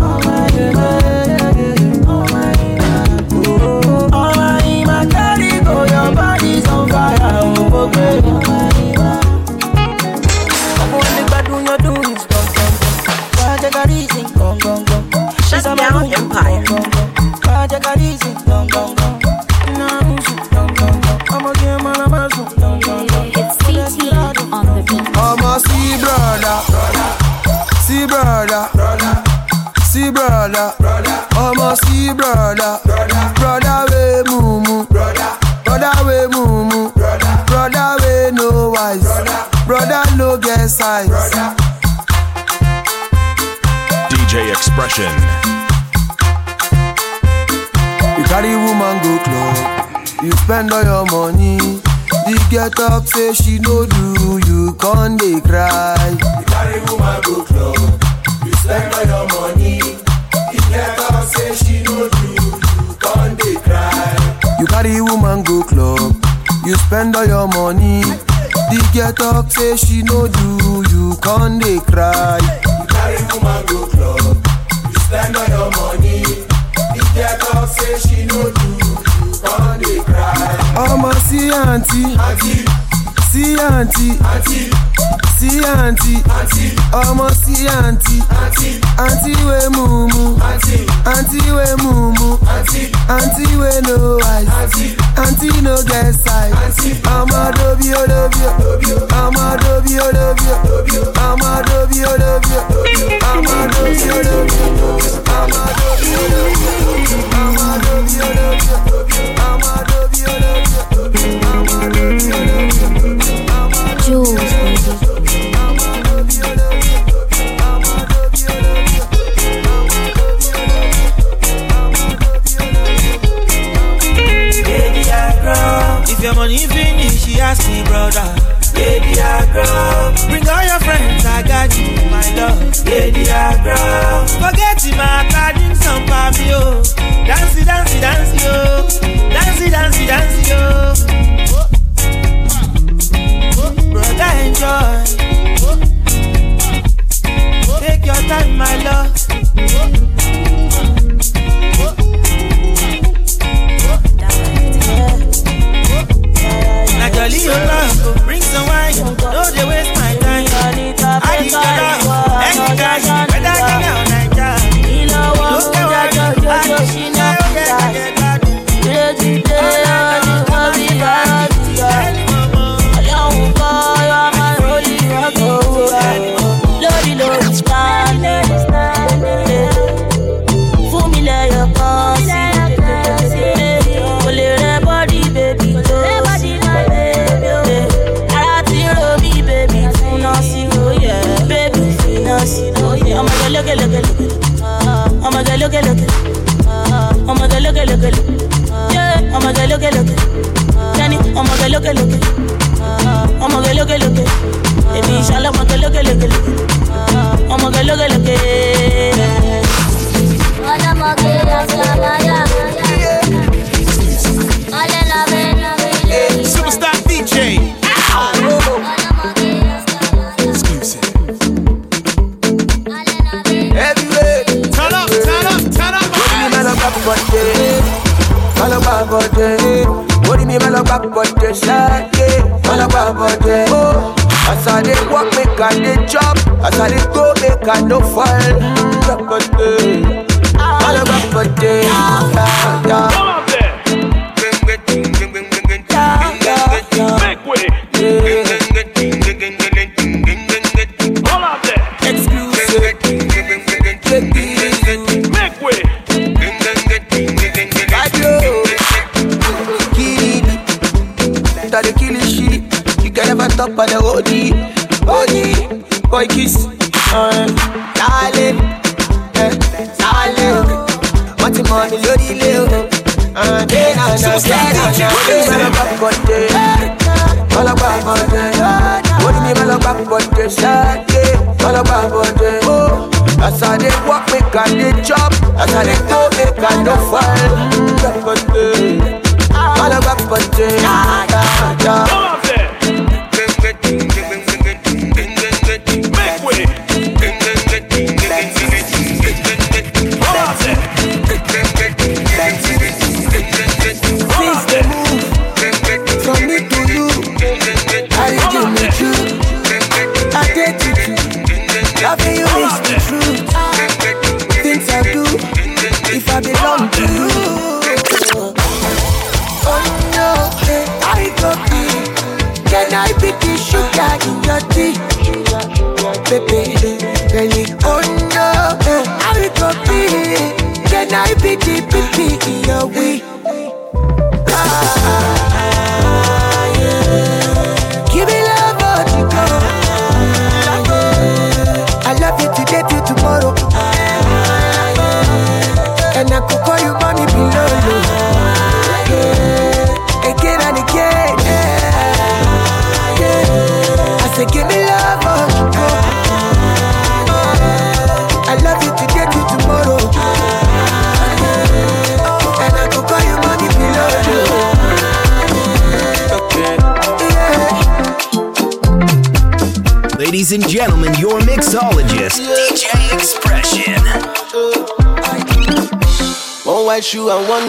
White shoe and one.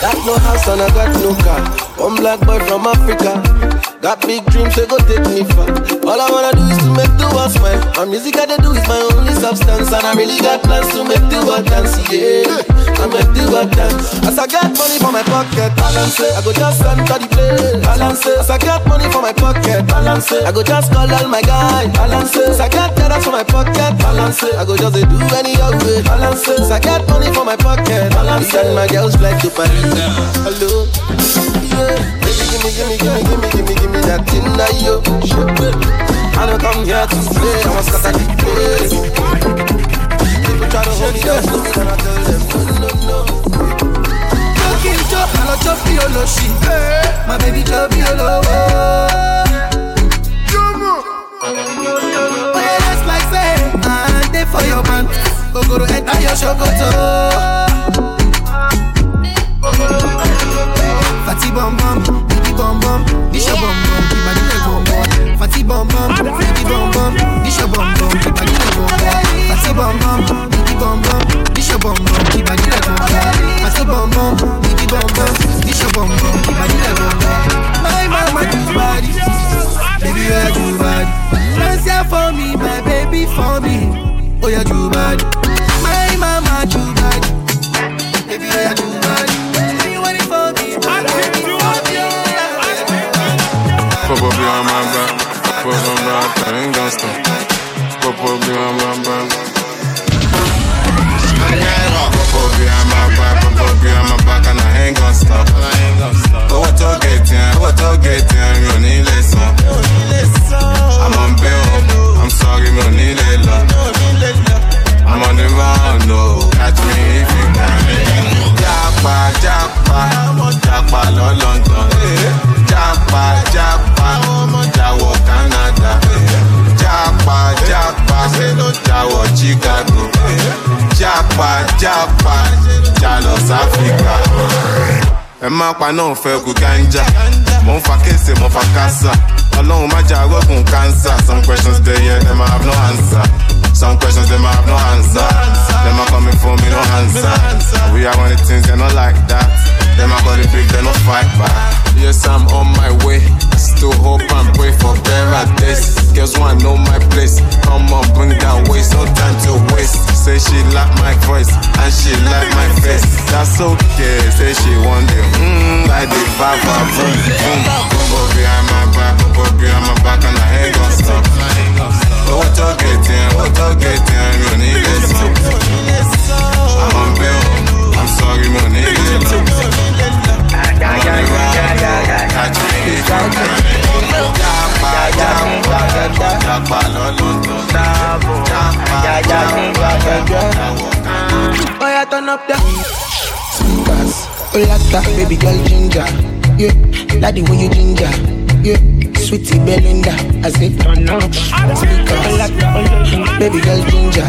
Got no house and I got no car. One black boy from Africa. Got big dreams, they go take me far. All I wanna do is to make the world smile. My music I do is my only substance, and I really got plans to make the world dance. Yeah, I make the world dance. As I get money for my pocket, balance it. I go just enter the place, balance it. As I get money for my pocket, balance it. I go just call all my guys, balance it. As I get dollars for my pocket, balance it. I go just do any other way, balance it. As I get money for my pocket, balance it. My girls fly to Paris. Hello, yeah. Baby, gimme, gimme, gimme, gimme, gimme, gimme that thing that you I don't come here to play, I was scatter the place People try to hold me down, and I tell them no, no, I love. My baby. Oh for your. Fatty bum bum, baby bum bum. Fatty bum bum, baby bum bum. Fatty bum bum, baby bum bum, this your bum bum, keep my nigga bum bum. Fatty bum bum, baby bum bum, this your bum bum, keep my nigga bum bum. My mama too bad, baby you are too bad. Dance here for me, my baby for me. Oh you too bad, my mama too bad, baby you are too bad. You want it for me, my baby for me. Pop up behind my back, put some back, I ain't gonna. Pop up behind my behind my back, pop up behind my back, and I ain't gonna stop. Owó tó gẹ̀tì ẹ̀, owó tó gẹ̀tì ẹ̀, mi ò ní lè san. I'm on bail, I'm sorry, mi ò ní lè. I'm on the run, no, catch me if you can. Japa, japa, japa London. Japa, japa, jáwọ́ Canada. Japa, japa, jáwọ́ Chicago. Japa, japa, jálọ Sáfíríkà. Ẹ má pa náà fẹ́ kú ganja. Mo ń fa kése, mo fa kásá. Ọlọ́run má jà rọ́gùn kánsà. Some questions dey here, dem I have no answer. Some questions them I have no answer. Them are coming for me, no answer. We are running things, they're not like that. Them I got it big, they no fight back. Yes, I'm on my way. Still hope and pray for better days. Girls wanna know my place. Come on, bring that waist, no time to waste. Say she like my voice and she like my face. That's okay. Say she want it. Mmm, like the vibe, boom, boom. Go behind my back, go behind my back, and I ain't gonna stop. Tó gẹ̀tì ẹ̀, owó tó gẹ̀tì ẹ̀, mi ò ní lè. I'm on bail, I'm sorry, nigga. Oh, yeah, baby girl ginger Yeah, daddy, will you ginger? Yeah sweetie Belinda. I said, baby girl ginger.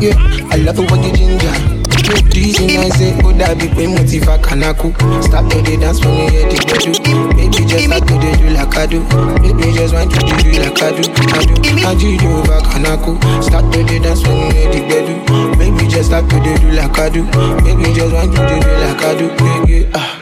Yeah, I love the way you ginger. Yeah, teasing I say, oh that be when motiva kanaku. Stop to the dance when you hear the bedroom. Baby just start to the do like I do. Baby just want to do do like I do. I do. I do you over kanaku. Start to the dance when you hear the bedroom. Baby just start to the do like I do. Baby just want to do do like I do. Yeah, yeah. Ah.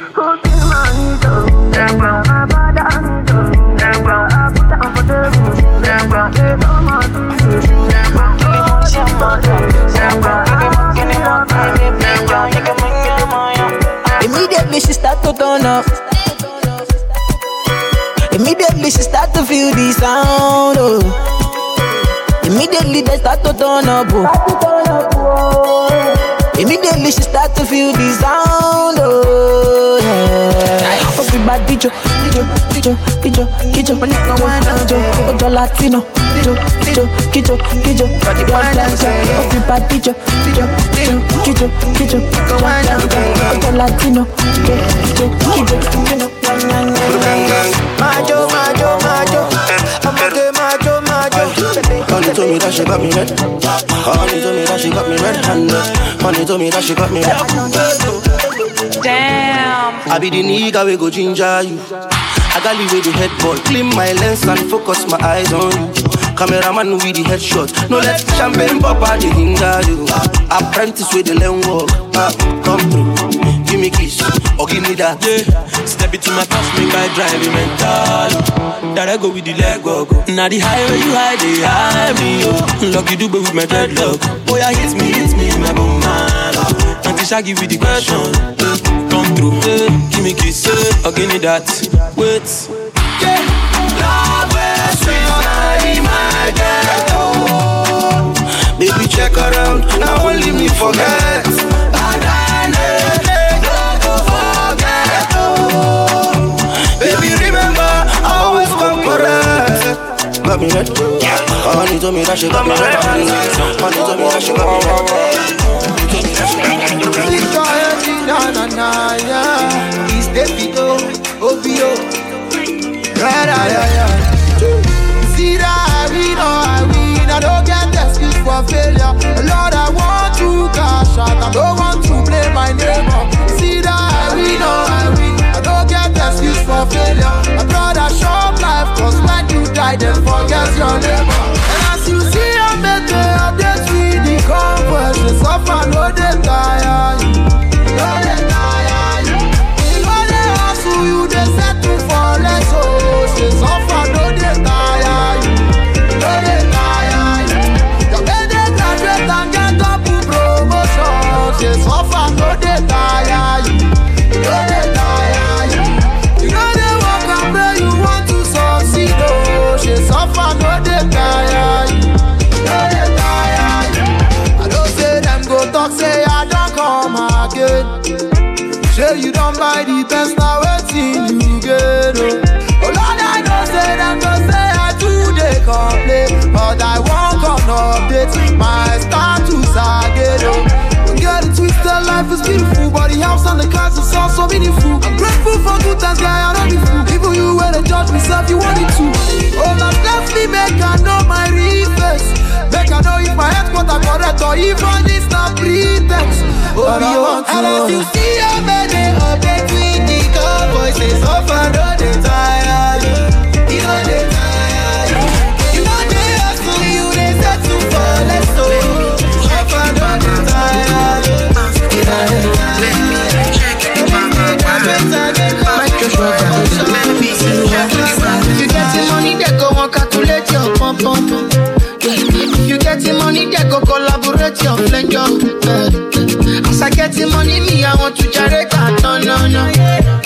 Immediately she start to turn up. Immediately she start to feel the sound. Oh. Immediately they start to turn up. Oh. Immediately she start to feel the sound. Oh. Yeah. Everybody dijo, dijo, dijo, dijo, dijo. When it's no one dijo, ojo Latino. Dijo, dijo, dijo, dijo. Body one dance. Everybody dijo, dijo, dijo, dijo, dijo. Go one dance. Ojo Latino. Dijo, dijo, dijo, dijo. Majo, majo, majo. Ọmọge majo, majo. Honey told me that she got me red. Honey told me that she got me red handed. Honey told me that she got me red. Damn. I be the nigga we go ginger you. I got leave with the headboard, clean my lens and focus my eyes on you. Cameraman with the headshot, no let champagne pop out the hinder you. Apprentice with the learn walk, ah, come through. Give me kiss or give me that. Yeah, step into my past, make I drive you mental. That I go with the leg go go. Now the highway you hide, they hide me. Oh, lucky do with my dreadlock. Boy, I hit me, hit me, my bum man. Auntie give you the question. Yeah, come through, yeah, give me kiss, yeah, or give me that. Wait. Yeah, love is sweet, my. Baby, check around, now only me forget. I I. Got me red. Honey told me that she got me red. Honey told me that she got me red. Na na na, yeah. It's Davido, Obio. Yeah, yeah, yeah, yeah. See that I win, oh, I win. I don't get excuse for failure. Lord, I want to cash out. I don't want to blame my neighbor. See that I win, oh, I win. I don't get excuse for failure. My brother, short life, cause when you die, then forget your neighbor. Life is beautiful, but the house and the cars is also meaningful. I'm grateful for good times, guy, I know the fool. Even you when they judge me, self, you want it too. Oh, now bless me, make I know my face. Make I know if my headquarter correct or even it's not pretext. Oh, I want to. And as you see your baby, update with the cowboys, say so far, no, they tire you. You know they You get the money, they go and calculate your pump pump. You get money, they go collaborate your flango. Uh, as I get money, me I want to generate that no no no.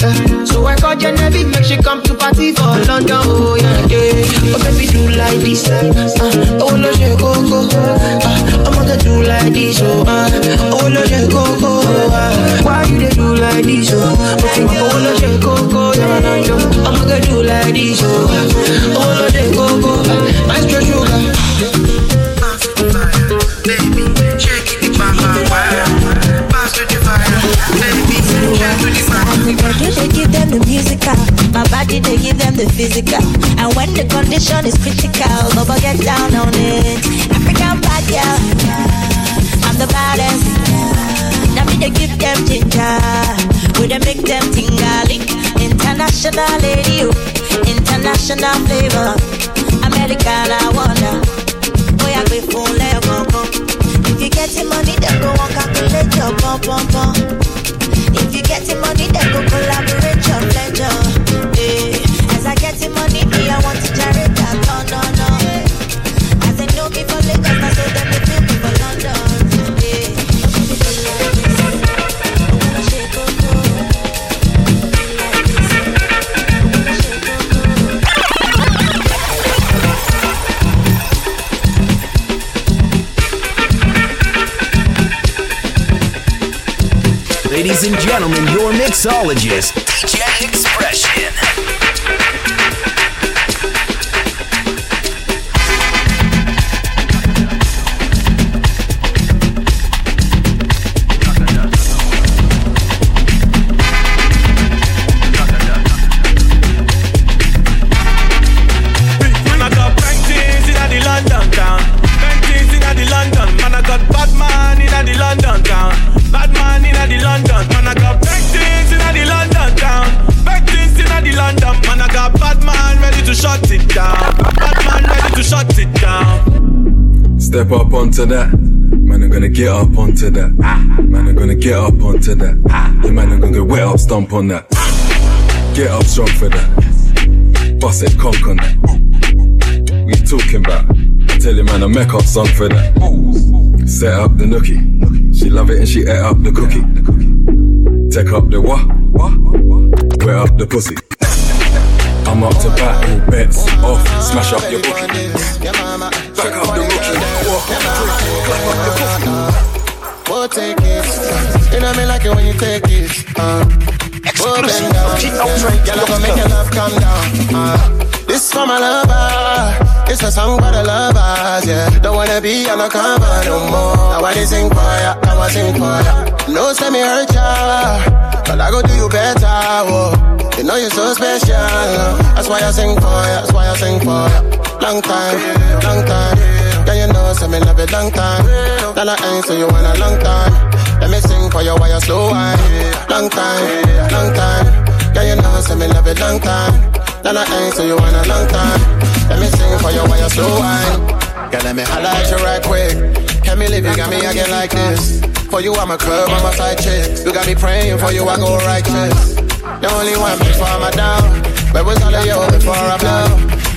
Uh, so I call Genevieve, make she come to party for London. Oh yeah yeah. Oh baby do like this. Uh, oh lo je go go. Uh, I'm gonna do like this. Oh uh, oh lo je go go. Uh, why you they do like this? Oh, okay, oh lo je go go. Yeah, nah. I'm gonna do like this. Oh, uh, oh lo je go go. Uh, my stress sugar. Working, they give them the musical. My body, they give them the physical. And when the condition is critical, Baba get down on it. African bad girl, I'm the baddest. Now me, they give them ginger. We they make them tingaling. International lady, oh. international flavor. American, I wonder. Boy, I be full, let. If you get the money, then go on calculate your bum, bum, bum. If you get getting money, then go collaborate your pleasure. Eh, As I getting money, me I want to generate Ladies and gentlemen, your mixologist, DJ onto that. Man, I'm gonna get up onto that. Man, I'm gonna get up onto that. Yeah, man, I'm gonna get wet up, stomp on that. Get up strong for that. Bust it, conk on that. We talking about? I tell you, man, I make up song for that. Set up the nookie. She love it and she ate up the cookie. Take up the what? Wet up the pussy. I'm up to battle, bets off, smash up your bookie. Oh, take it. You know me like it when you take it. Uh, oh, bend down. Girl, I'm gonna make your love come down. Uh, this for my lover. It's a song for the lovers, yeah. Don't wanna be on a cover no more. I sing for ya, I sing for ya. No, say me hurt ya, but I go do you better, whoa. You know you're so special. That's why I sing for ya, that's why I sing for ya. Long time, long time. Yeah, you know, say me love it long time. Then I ain't so you want a long time. Let me sing for you while you slow wine. Long time, long time. Yeah, you know, say me love it long time. Then I ain't so you want a long time. Let me sing for you while you slow wine. Yeah, let me holla at you right quick. Can me live, you got me again like this. For you, I'm a curve, I'm a side chick. You got me praying for you, I go righteous. The only one before I'm down. Where was all of you before I blow?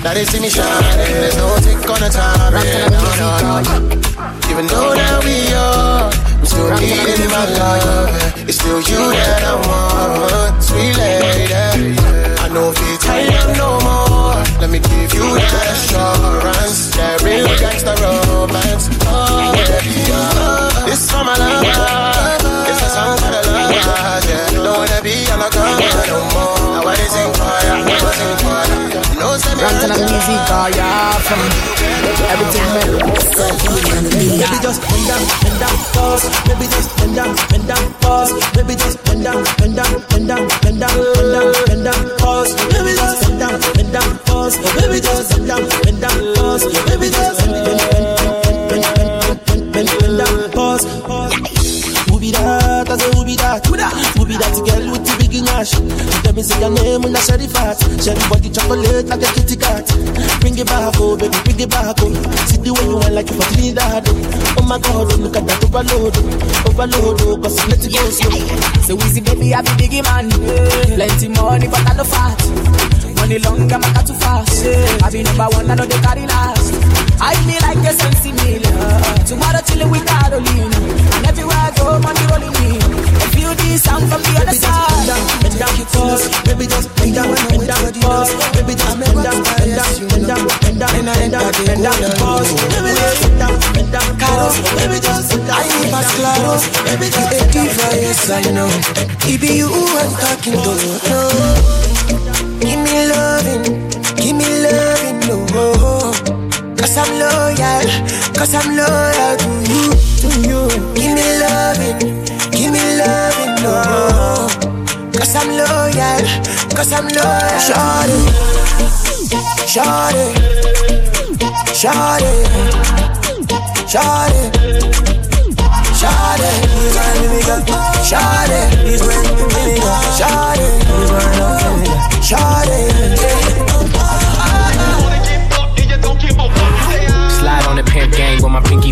Now they see me shining, there's no tick on the time. Yeah, no, no, no. Even though that we are, I'm still needing my love. It's still you that I want, sweet lady. I know if you tired no more. Let me give you that assurance, that real gangsta romance. Oh, baby, oh. This for my love, Ranting on music, oh yeah, from everything man. Baby just bend down, bend down, pause. Baby just bend down, bend down, pause. Baby just bend down, bend down, bend down, bend down, bend down, bend down, pause. Baby just bend down, bend down, pause. Baby just bend down, bend down, pause. Baby just bend, bend, bend, bend, bend, bend, bend, bend down, pause. Who be that? I say who be that? Who be that girl with the big? Tell me say your name when I share the fat. Share the body chocolate like a kitty cat. Bring it back, oh baby, bring it back, oh. See the way you want like you for Trinidad, oh. Oh my God, oh, look at that overload, oh. overload, oh, cause let it go slow. So easy, baby, I be biggie man. Plenty money, but I no fat. Money long, I'm a too fast. I be number one, I know they carry last. I be like a sensi. Tomorrow chillin' with Carolina. And everywhere I go, money rolling in. I sound from the other side. Bend down, pause. Baby just bend down, bend down, pause. Baby just bend down, bend down, bend down, bend down, bend down, bend down, pause. Baby just bend down, bend down, pause. Baby just bend down, bend down, pause. Baby just bend down, yes, I know. It be you I'm talking to. Give me loving, give me loving, no. Cause I'm loyal, cause I'm loyal to you, to you. Give me loving, give me loving, no. Cause I'm loyal, cause I'm loyal. Shawty, Shawty, shawty, shawty, shawty, shawty, shawty, shawty.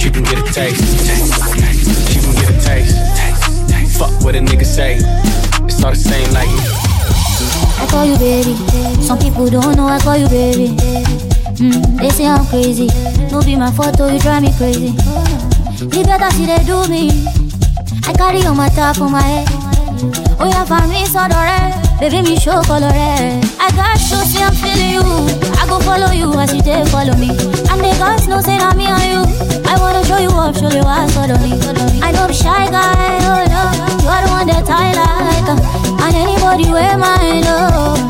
She can get a taste. She can get a taste. Fuck what a nigga say. It's all the same like me. I call you baby. Some people don't know I call you baby. Mm, they say I'm crazy. No be my photo, you drive me crazy. You better see they do me. I carry on my top on my head. Oh yeah, for me, so Baby, me show color red. I got to see I'm feeling you. I go follow you as you take follow me. And the guys know say that me and you. I wanna show you up, show you why follow me. I know be shy guy, oh no. You are the one that I like. And anybody wear mine, oh.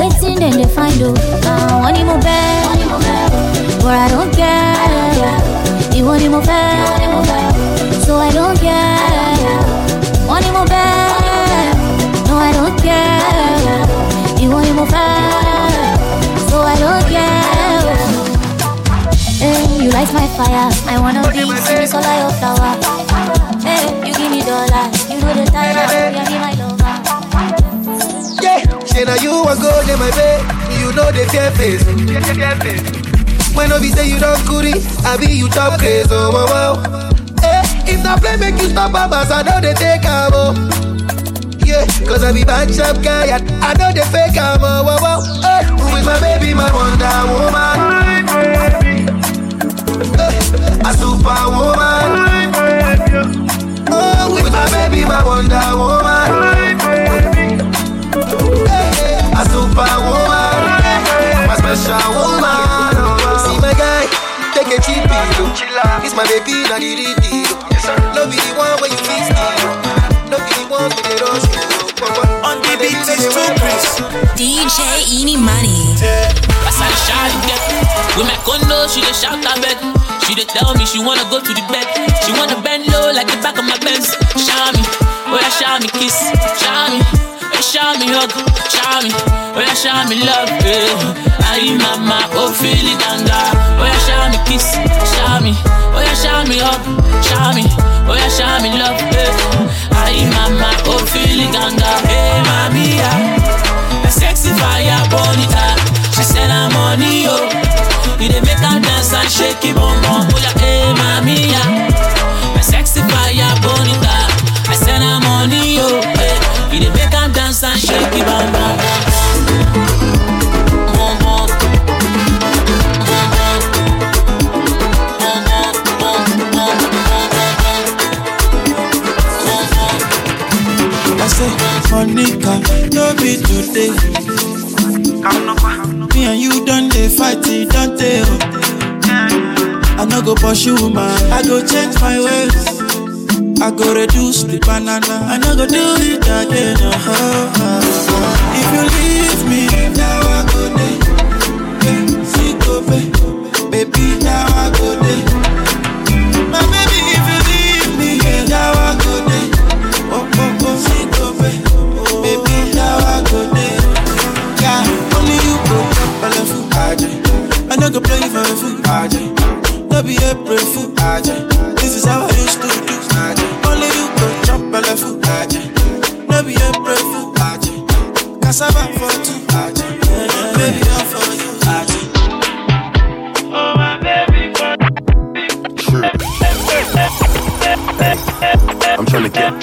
Waiting then they find you. Uh, one more bad, but I don't care. You want him more bad, so I don't care. One more bad, no I don't care. More bad, so I don't care. Hey, you light my fire. I wanna be see me solar your flower. Hey, you give me dollars. You know the tire. You be my lover. Yeah, say now you want go in my bed. You know the fear face. When be say you don't goody, I be you top crazy. Oh wow wow. Eh, if not play make you stop babas, I know they take am oh. Cause I be bad shop guy and I know they fake am oh wow wow. Eh, with my baby, my wonder woman. Eh, a superwoman. Oh, with my baby, my wonder woman. My baby, a superwoman, my special woman. See my guy, take a cheap pill. It's my baby, not the On the beat DJ Eeny Money. As I shout get with my condo, she dey shout and beg. She dey tell me she wanna go to the bed. She wanna bend low like the back of my Benz. Show me, oh yeah, show me kiss, show me, oh show me hug, show me, oh yeah, show me love. Yeah. Aye mama, oh feel it danga, oh yeah, show me kiss, show me, oh yeah, show me hug, show me, oh yeah, show me love. Yeah. Aye mama, oh feel it danga, hey mami yeah. Sexy fire bonita. She said I'm on yo. You dey make her dance and shake it bum bum. Hey mami yeah. Sexy fire bonita. I said I'm on yo. Hey. You dey make her dance and shake it bum. Bum, say, Monica, no be today. Me and you done they fight don't they? I no go pursue man, I go change my ways. I go reduce the banana, I no go do it again. uh If you leave me, now I go go baby, now I go there. A play for a fool. No be April fool. This is how I used to do. Only you can jump a level. No be a April fool. Cassava for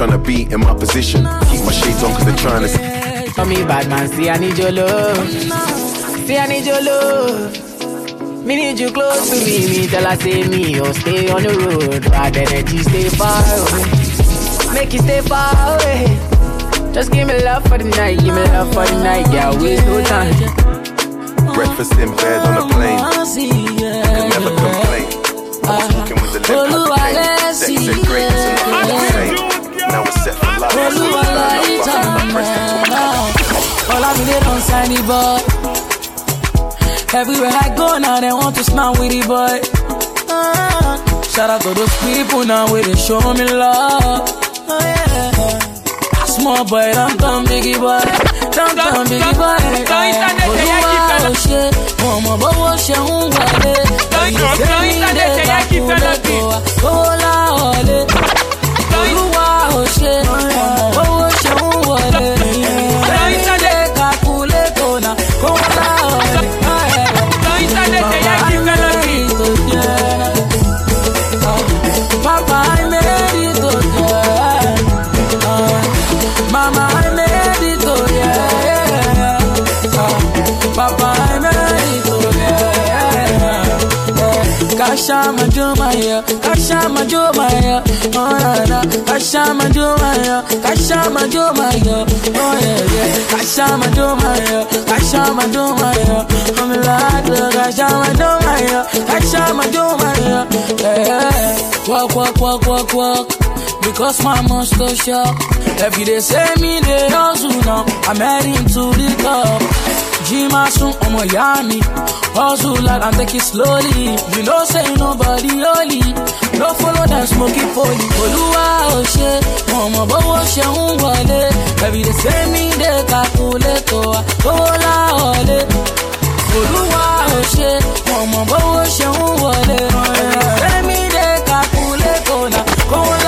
Tryna be in my position. Keep my shades on, cause they're trying to. Tell me, bad man, see, I need your love. See, I need your love. Me need you close to me. Me tell I say me, oh, stay on the road. Bad energy, stay far away. Make you stay far away. Just give me love for the night, give me love for the night, yeah, waste no time. Breakfast in bed on a plane. Could never complain. I was walking with the limp, had the pain. Sex said great, it's not the same. Now we're set for life. So we turn up, fucking my press to. All I'm in it on signy boy. Everywhere I go now, they want to smile with the boy. Ah, shout out to those people now where they show me love. Oh, yeah. Small boy, don't come biggie boy. Don't come biggie boy. Olúwa ò ṣe, ọmọ bọ́wọ́ ṣe ń wọlé. Èyí sẹ́yìn dé kakúlẹ̀ tó wa, owó láwọlé. Olúwa ò ṣe, bọ́wọ́ ṣe ń wọlé. Kasha Majumaya, Kasha Majumaya, oh yeah, yeah. Kasha Majumaya, Kasha Majumaya, oh yeah, yeah. Kasha Majumaya, Kasha Majumaya, I'm like Kasha Majumaya, Kasha Majumaya, yeah. Walk, walk, walk, walk, walk. Because my monster shop. Every day say me they hustle now. I'm heading to the top. Jima soon on my yummy. Hustle like and take it slowly. You know say nobody holy. No follow them smoking poly. Olúwa ò ṣe, ọmọ bọ́wọ́ ṣe ń wọlé. Every day say me they calculate wa. Owó láwọlé. Olúwa ò ṣe, ọmọ bọ́wọ́ ṣe ń wọlé. Every day say. Owó oh,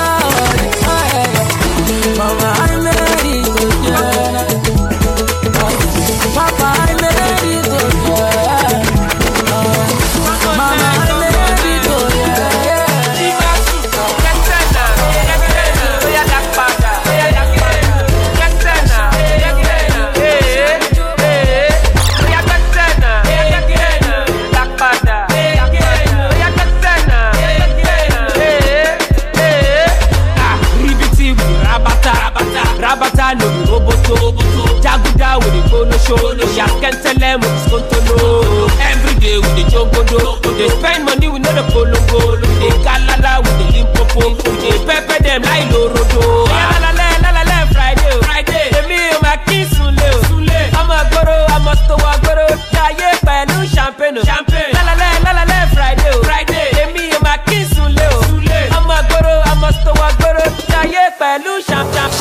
the bono show, no ya can tell them with this contono. Every day with the jogodo, they spend money with no the polongo. They galala with the limpopo, they pepper them like lorodo. La la la la la la Friday, Friday. Èmi ò máa kí sunlé o, sunlé. Ọmọ gbòòrò, ọmọ tó wà gbòòrò, jayé pẹ̀lú champagne o. Champagne. La la la la la la Friday o, Friday. Èmi ò máa kí sunlé o, sunlé. Ọmọ gbòòrò, ọmọ tó wà gbòòrò, jayé pẹ̀lú champagne.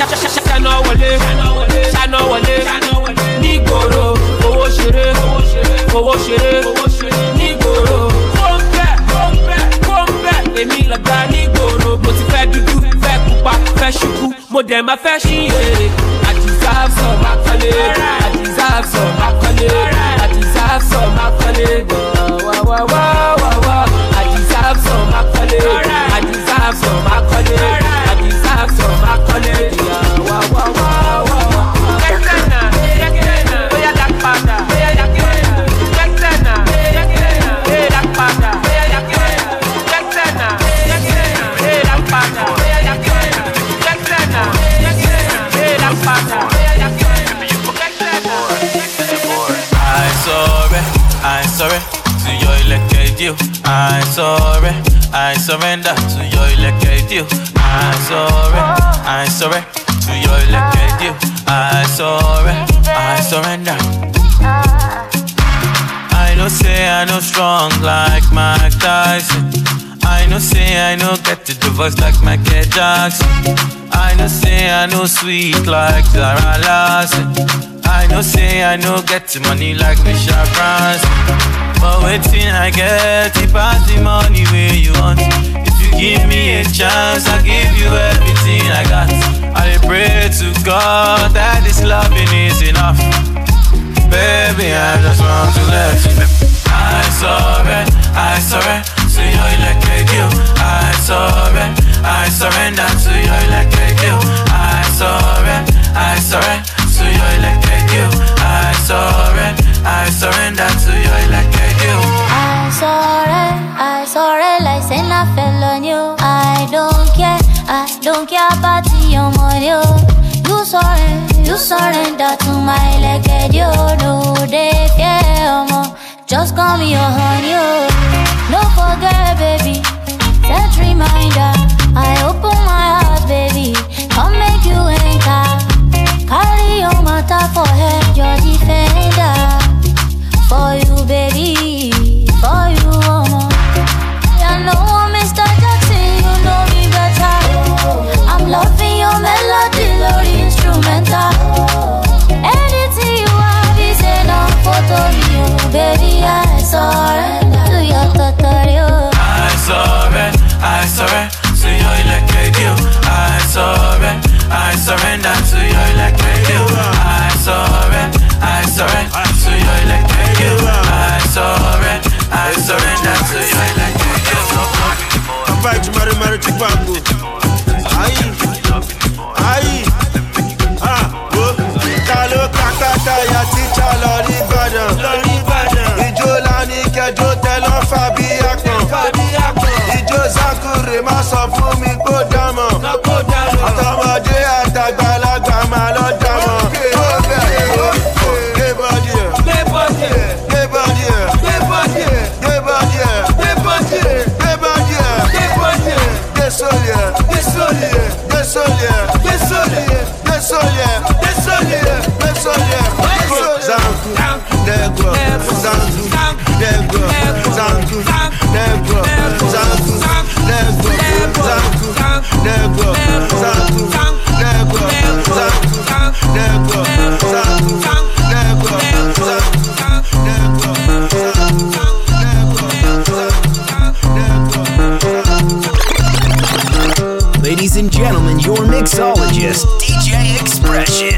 Ṣáná wọlé, ṣáná wọlé, nígboro, owó ṣeré, owó ṣeré, nígboro. Kóńbẹ́, kóńbẹ́, kóńbẹ́, èmi lọ̀gá nígboro. Mo ti fẹ́ dúdú, fẹ́ pupa, fẹ́ ṣubú, mo dẹ̀ máa fẹ́ ṣí èrè. Sorry, I'm to your elected you. I sorry, I surrender to your elected you. I sorry, I sorry to your elected you. I sorry, I surrender. I know say I know strong like Mike Tyson. I know say I know get to the voice like Michael Jackson. I know say I know sweet like Zara Larsson. I know say I know get money like Michelle Branson. But waiting I get it pass the money where you want. If you give me a chance, I give you everything I got. I pray to God that this loving is enough. Baby, I just want to let you know. I sorry, I sorry to your electric you. I sorry, I surrender to your electric you. I sorry, I your electric you. I sorry, I surrender to your electric you. I sorry, I sorry, like say I fell on you. I don't care, I don't care about your money. You sorry, you surrender to my leg, you know they fear more. Just call me your honey, oh. No forget, baby. Set reminder. I open my heart, baby. Come enter. Your for head, your defender. For you, baby. For you, mama. I know Mr. Jackson, you know me better. I'm loving your melody, Lord instrumental. Anything you have is enough photo me, oh, baby. I surrender to your tutorial. I sorry, I sorry to your electric you. I sorry, I surrender to your electric you. I sorry, I sorry to your electric you. I sorry, I surrender to your electric you. I'm back to Mary Mary Chipango. Aye, aye, ah, wo. Ta ló kàkàtà ya tíjà lọ rí Ìbàdàn? Ìjó lání kẹjọ tẹ́lọ̀ fàbí àpọ̀n. Ìjó Zakure má sọ Ladies and gentlemen, your mixologist, DJ Expression.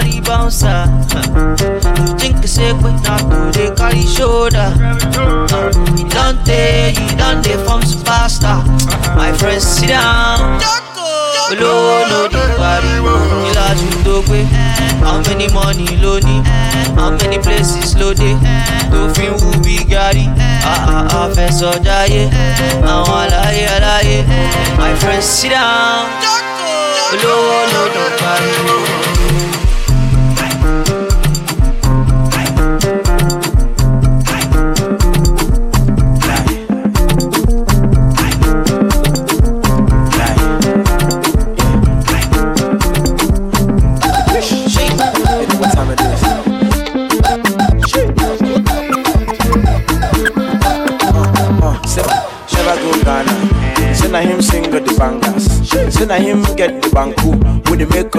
Carry bouncer. Think it's a not to they carry shoulder. Uh, you don't you don't from superstar. My friends sit down. olówó ló dé pariwo láti tó gbé how many money ló ní how many places ló dé tó fi ń wú bí gàrí àfẹsọ̀jáyé àwọn aláyé aláyé my friend sit down. Olówó ló dé pariwo.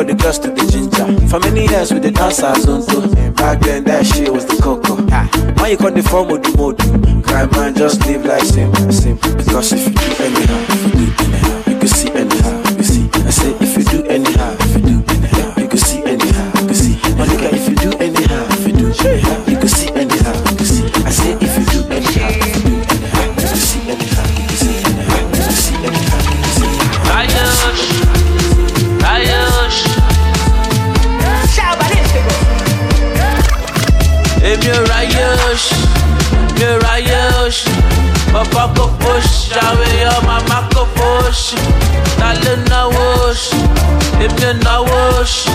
With the girls to the ginger. For many years with the dancers on tour. Back then that shit was the cocoa. Why you call the form of the mode? Cry man, just live like simple, simple. Because if you do anyhow, nawoshi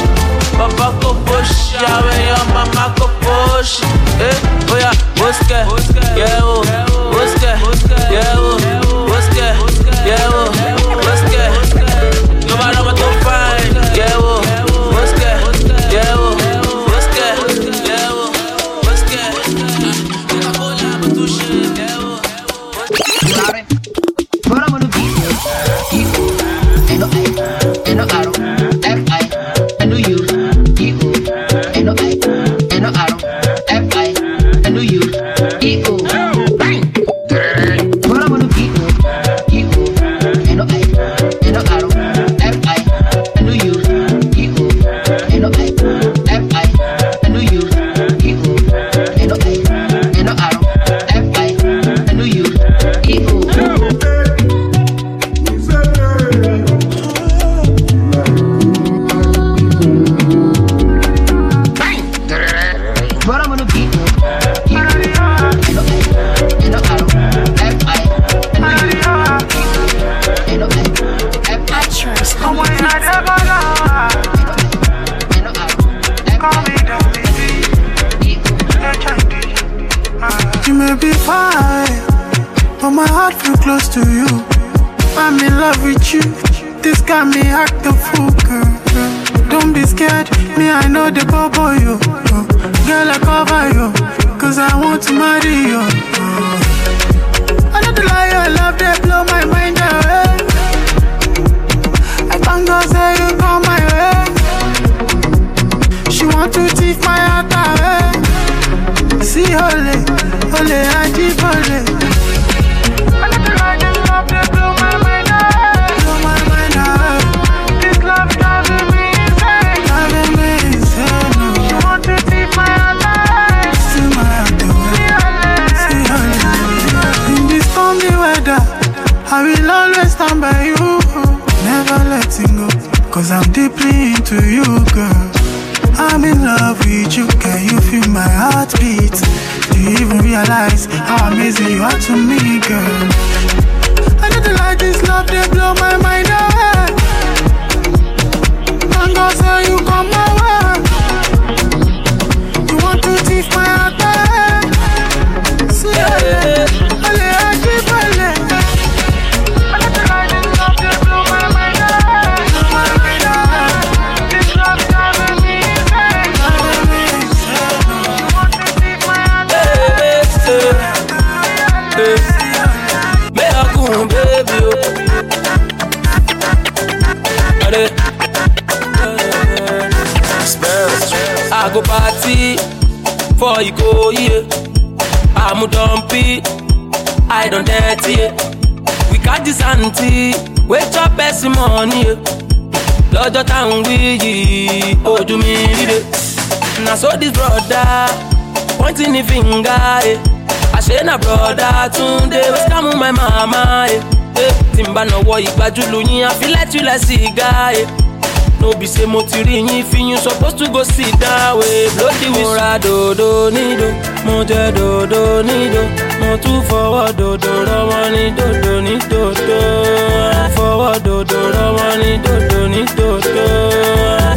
Papa ko push, yawe ya mama ko push. Eh, oya, boske, yeah money o lọ́jọ́ táwọn wí yìí ojú mi ríre na so this brother pointing the finger eh. àṣé na brother Túndé ó scam my mama eh. eh. tí n bá nọwọ́ ìgbájúlù yín àfilẹ́tìlẹ̀ sìgá eh. no be say mo ti rí yín fi yín suppose to go sit down eh. blow the whistle. mo ra dòdò nídò mo jẹ dòdò nídò mo tún fọwọ́ dòdò rọwọ́ ní dòdò ní dòdò fọwọ́ dòdò dodo rọwọ́ ní dodo ní dodo.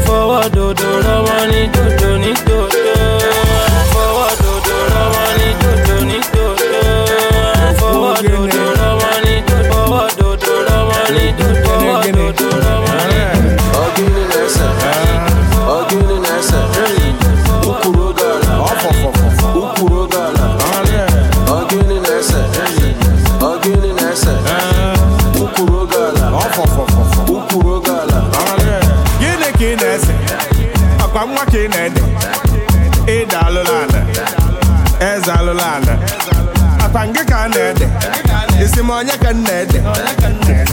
Fọwọ́ dodo rọwọ́ ní dodo. monya cannete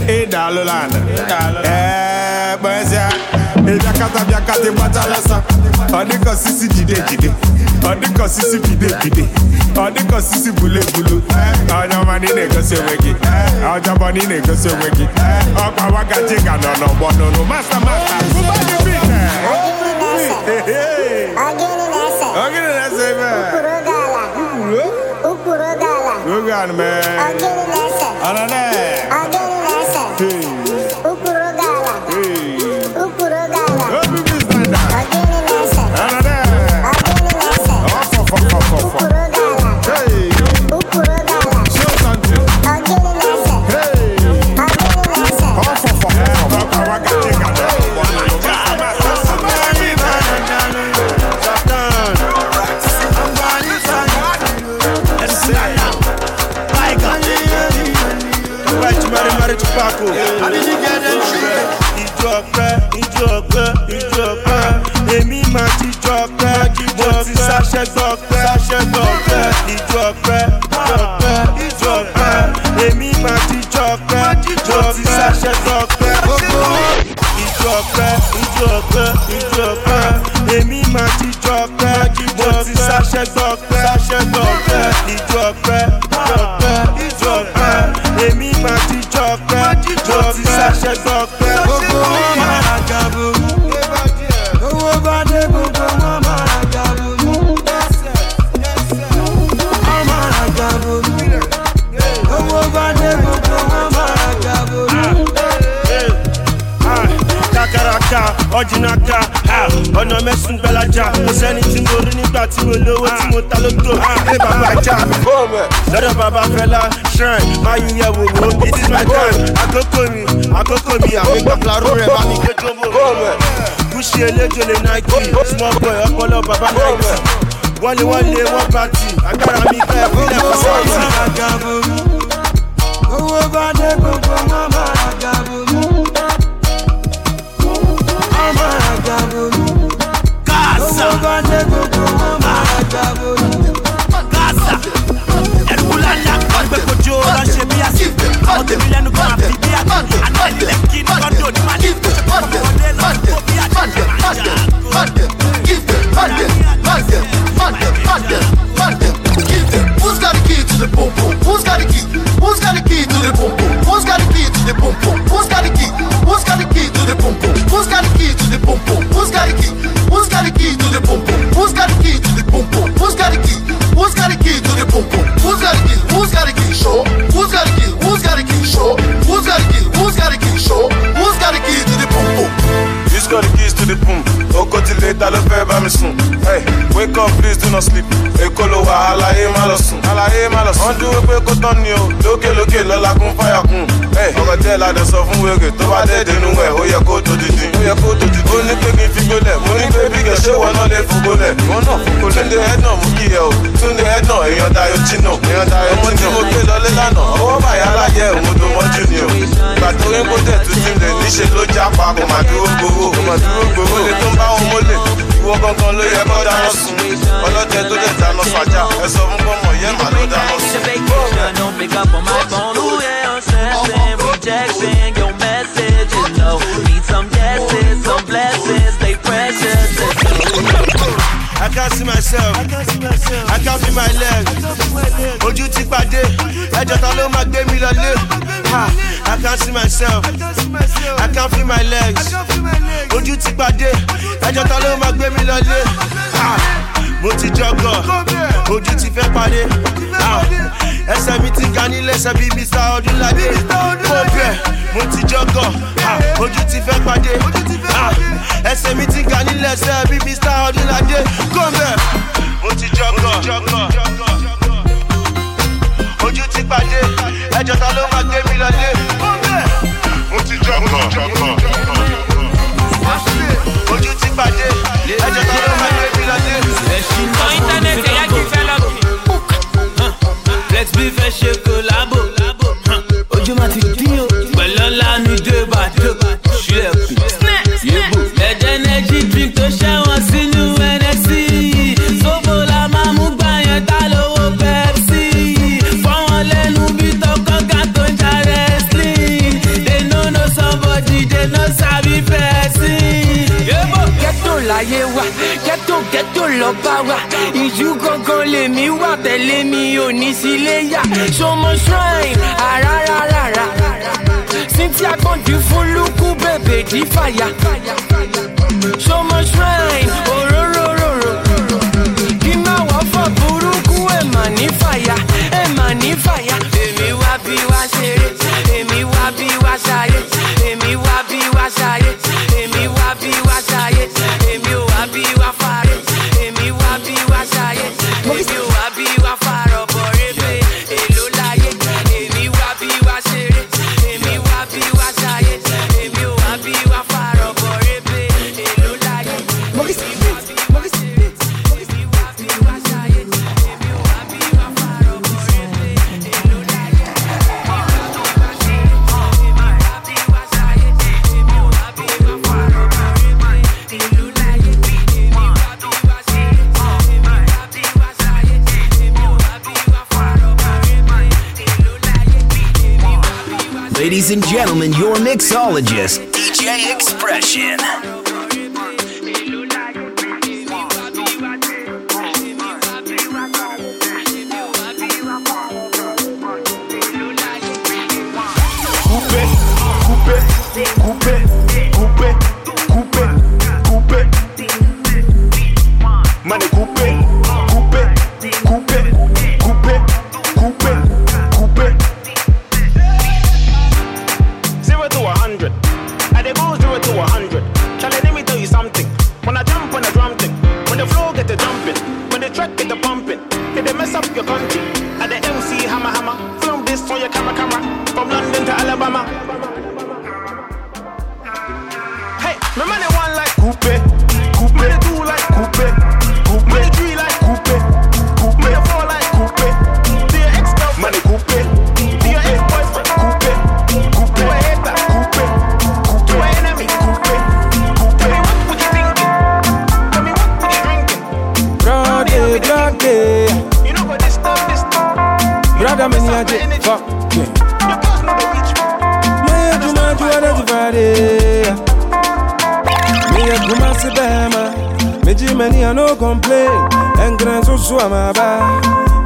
e dallo lana eh benzia e biakata biakata batala sa odiko sisi jide jide odiko sisi bide bide odiko sisi bule bulu ọjọ mani ni na-egosi onwe gị ọjọ bọ ni na-egosi onwe no ọkwa wagaji ga nọ n'ọgbọ n'ụlụ masta masta kụba dị bite ogiri na-ese ebe ukpuru oge ala ukpuru oge ala oge ala mee Ọ̀jìnàka, ọ̀nà mẹ́sùn gbẹ́lájà. Kò sẹ́ni tí mo rí nígbà tí mo lówó tí mo ta lóto. Ilé bàbá ajá. Lọ́dọ̀ bàbá Fẹlá, shrine, máa yí yẹ̀ wò wò. It is my time. Àkókò mi, àkókò mi, àwọn ìgbà fúlàrú rẹ̀ bá mi gbé jọ́bọ̀. Gúúsì eléjò lè Nike, small boy ọpọlọ bàbá Nike. Wọ́n lé wọ́n bá tì, agbára mi fẹ́ fílẹ̀ fún sọ́ọ̀tì. Owó bá dé gbogbo wọn máa ra Máa ra gàbó. Ẹ̀kúlálá ọ̀gbẹ́ sì. Tèmi lẹ́nu kan àfi bí a. not sleep. Èkó ló wà àlàyé má lọ sùn. Àlàyé má lọ sùn. Wọ́n dúró pé kó tán ni o. Lókè lókè lọ́la kún fáyà kún. Ọkọ̀ tẹ́ la dẹ̀ sọ fún wèrè tó bá dé dénú ẹ̀ ó yẹ kó tó didi. Ó yẹ kó tó didi. Ó ní pé kí n fi gbólẹ̀. Mo ní pé bí ṣé wọn náà lè fún gbólẹ̀. Wọ́n náà fún gbólẹ̀. Túnde head náà mú kí ẹ o. Túnde head náà èèyàn Dayo Chino. Èèyàn Dayo Chino. Ọmọ tí mo gbé lọlé lánàá. Ọwọ́ bàyá láyé òun tó mọ́jú ni o. Ìgbà tó rí kó tẹ̀ tún ti lè níṣe ló jápa kò má dúró gbowó. Kò má dúró gbowó. Ń. Ìwọ gangan ló yẹ kó dáná sun. Ọlọ́jẹ tó lè dáná fàjà. Ẹ sọ fún pọ́nmọ̀ yẹn màá ló dáná sun. Don't up on my phone. Ooh, yeah, I'm stressing, rejecting your message. Need some yeses, some blessings, can't see myself. I can't feel my leg. Ojú ti pàdé. Ẹjọ́ ta ló máa gbé mi lọlé? I can't see myself. I can't feel my legs. Ojú ti pàdé. Ẹjọ́ ta ló máa gbé mi lọlé? Mo ti jọgọ̀. Ojú ti fẹ́ parí. Ẹsẹ̀ mi ti ga nílé ẹsẹ̀ bíi Mr. Ọdúnládé. Mo bẹ̀, mo ti jọgọ̀. Ojú ti fẹ́ pàdé. Ẹsẹ̀ mi ti ga nílé ẹsẹ̀ bíi Mr. Ọdúnládé. Kọ́ńbẹ̀, mo ti jọgọ̀. Ojú ti pàdé. Ẹjọ́ ta ló máa gbé mi lọlé? Mo ti jọgọ̀. Ojú ti pàdé. Ẹjọ́ ta ló máa gbé mi lọlé? Flex B fait chez collabo. Ojú ma ti dín o. Pẹ̀lú ńlá mi dé bàdó. Ṣílẹ̀ kù. Yébò. Ẹ̀jẹ̀ energy drink tó ṣẹ́wọ̀n sínú lọ bá wa. Ìjú gangan ara. wà tẹ̀lé mi ò ní sílé yá ṣọmọ shrine àràràràrà cynthia gbọ̀ndì fún lukú bèbè dí fàyà. Ṣọmọ shrine òróróróró. Kí má wọ́n burúkú ẹ̀ èmi wá bí èmi wá bí èmi wá bí. psychologist. I no complain. And grand so so my ba.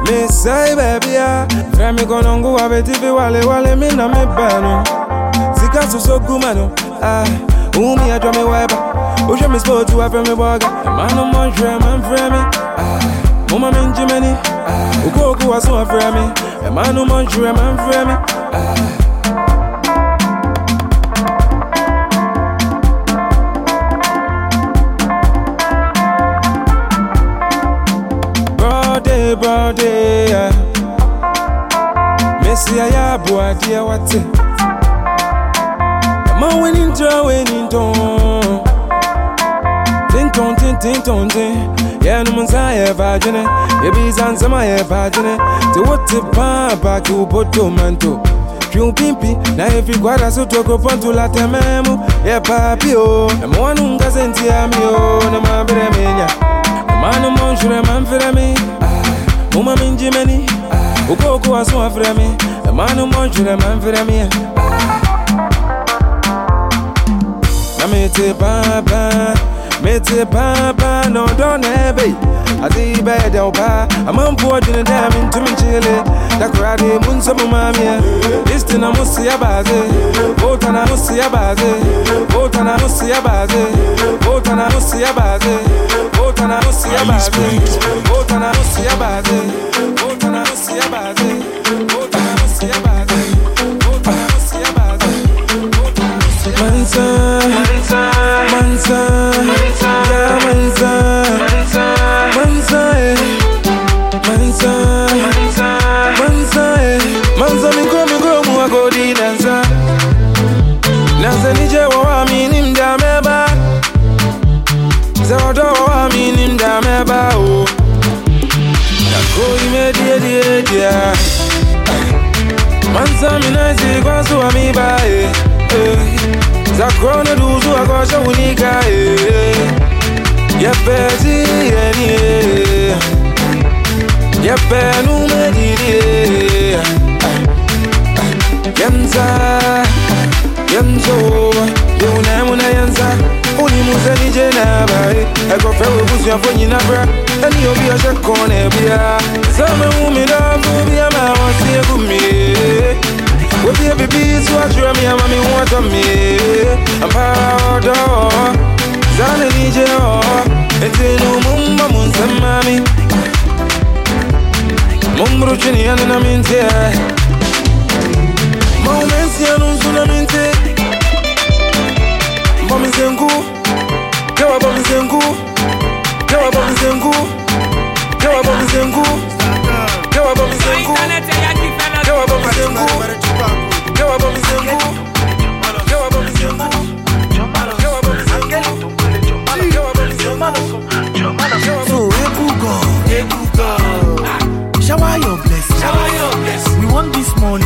Me say baby ah, try me go nongu abeti fi wale wale me na me bano. Sika so so gumano, ah, Who me a drum me wipe. Oje me sport to have me boga. Man no more drum and frame me, ah. Mama me Jimmy, ah. Ugo ugo aso frame me. Eh, man no more drum and frame me. labor day. Messi, I have boy, dear, what's it? I'm a winning draw, winning tone. Tinton, tinton, tinton, yeah, no one's To what papa, to Boto Manto. Kiumpimpi na hivi kwa rasu toko pontu la papi o Na mwanu mkaze ntia mio Na mabire minya Na manu monshure Uma minjimeni Ukoko wa suwa fremi Emanu monjure man fremi eh. Na mete baba Mete baba no don ebe Ati ibe ede oba Ama mpu odine dami ntumi nchile Dakurade munso mumamie Listi eh. na musi ya baze Vota na musi ya baze Vota na musi ya baze Vota na musi ya baze and I don't see a bad and I don't see a bad and I don't see a bad. Yepe nume didie Yemza Yemzo Yeune je yenza Unimuze nije naba Ekofe webuzi yafo nyina bra. Eni obi ya shekone bia. Zame umida Fubia mawasi ya kumie Webi ya bibizu Ajura mi ama mi wata mi Ampara odo. Zane nije o. Eti numu mba munse mami. Mumbru chini ya nina minti Momensi ya nunsu na minti. Eh. Bomi zengu. Kewa bomi zengu. Kewa bomi zengu. Kewa bomi zengu. Kewa bomi zengu. Kewa bomi zengu money.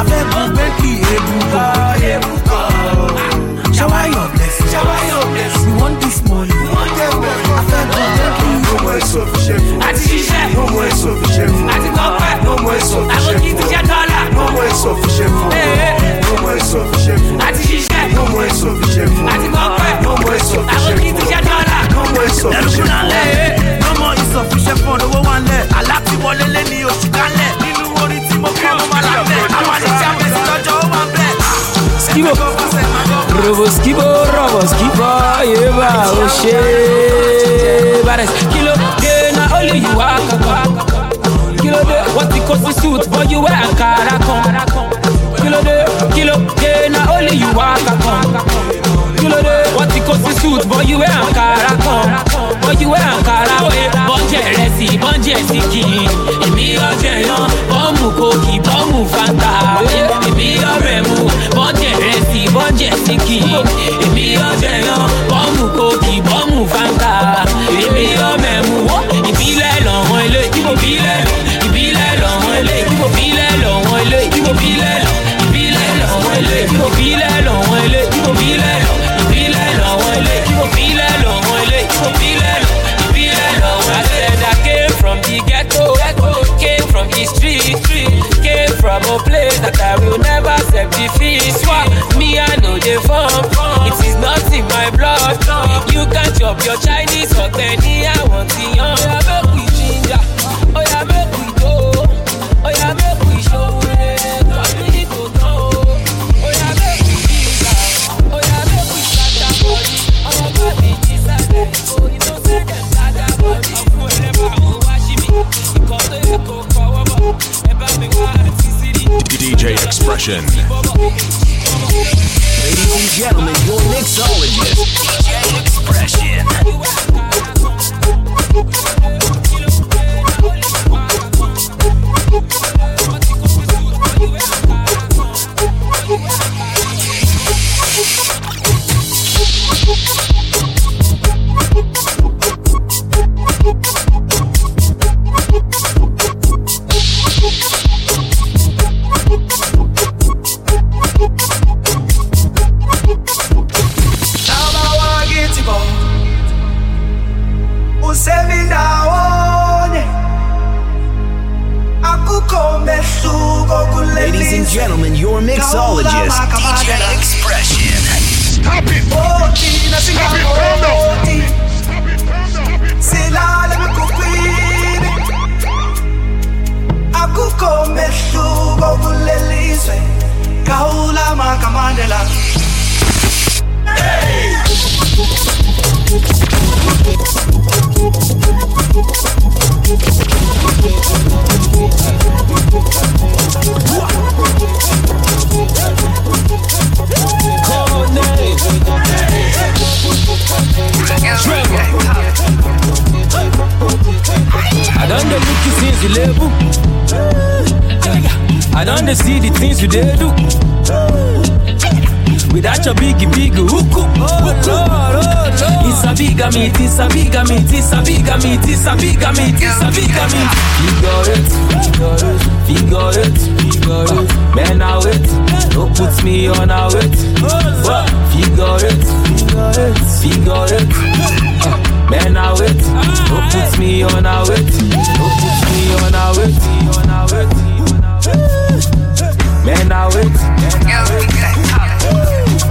I fẹ́ bu Bentley Ebuka. Shower your blessing. Shower your blessing. We want this money. I fẹ́ bu Bentley Ebuka. No more so fi ṣe fún. Àti ṣiṣẹ́. No more so fi ṣe no Àti kọ́pẹ́. No more so fi ṣe fún. Àwọn kìí ti jẹ́ dọ́là. No more so fi ṣe fún. No more so fi ṣe fún. Àti ṣiṣẹ́. No more so fi ṣe no Àti kọ́pẹ́. No more so fi ṣe fún. Àwọn kìí ti jẹ́ dọ́là. No more so no more fún. no more lẹ̀. No more so no more fún. no more ń No more ti no more ní oṣù kálẹ̀. Roboski bo, Roboski bo, Yeba Oshe Bares Kilo de na only you are Kilo de what the cost suit but you wear a caracon Kilo de, kilo de na only you are Kilo de, what the constitute, but you wear come. But you wear oh yeah. Bọ́njẹ̀ rẹ̀ sí, bọ́njẹ̀ sí kì í. Èmi ọjọ́ yan, bọ́ọ̀mù kòkì, bọ́ọ̀mù fanta. Èmi ọ̀rẹ́ mu, bọ́njẹ̀ rẹ̀ sí, bọ́njẹ̀ sí kì í. Èmi ọjọ́ yan, bọ́ọ̀mù kòkì, bọ́ọ̀mù fanta. Èmi ọ̀rẹ́ mu, ìbílẹ̀ lọ́wọ́ ilé, ìbílẹ̀ ìbílẹ̀ lọ́wọ́ ilé, ìbílẹ̀ lọ́wọ́ ilé, ìbílẹ̀ lọ, ìbílẹ̀ lọ́wọ́ ilé, ìbílẹ̀ lọ́wọ́ ilé, ìbílẹ̀ lọ, ìbílẹ̀ ìbílẹ̀ lọ́wọ́. I said I came from the ghetto, came from the street, came from a place that I will never set defeat. Swap me, I know the form. It is not in my blood. You can chop your Chinese or Benny, I want the young. Oh, yeah, Expression. Ladies and gentlemen, your mixologist, DJ Expression. Things you did do. Without your biggie big hook It's a big meat, it's a big meat, it's a big meat, it's a big meat, it's a big meat. Figure it, figure it, figure it. Man, I wait, no puts me on a wait. Figure it, figure it. Uh, Man, I wait, no puts me on a wait, no puts me on a wait, Man, I wait,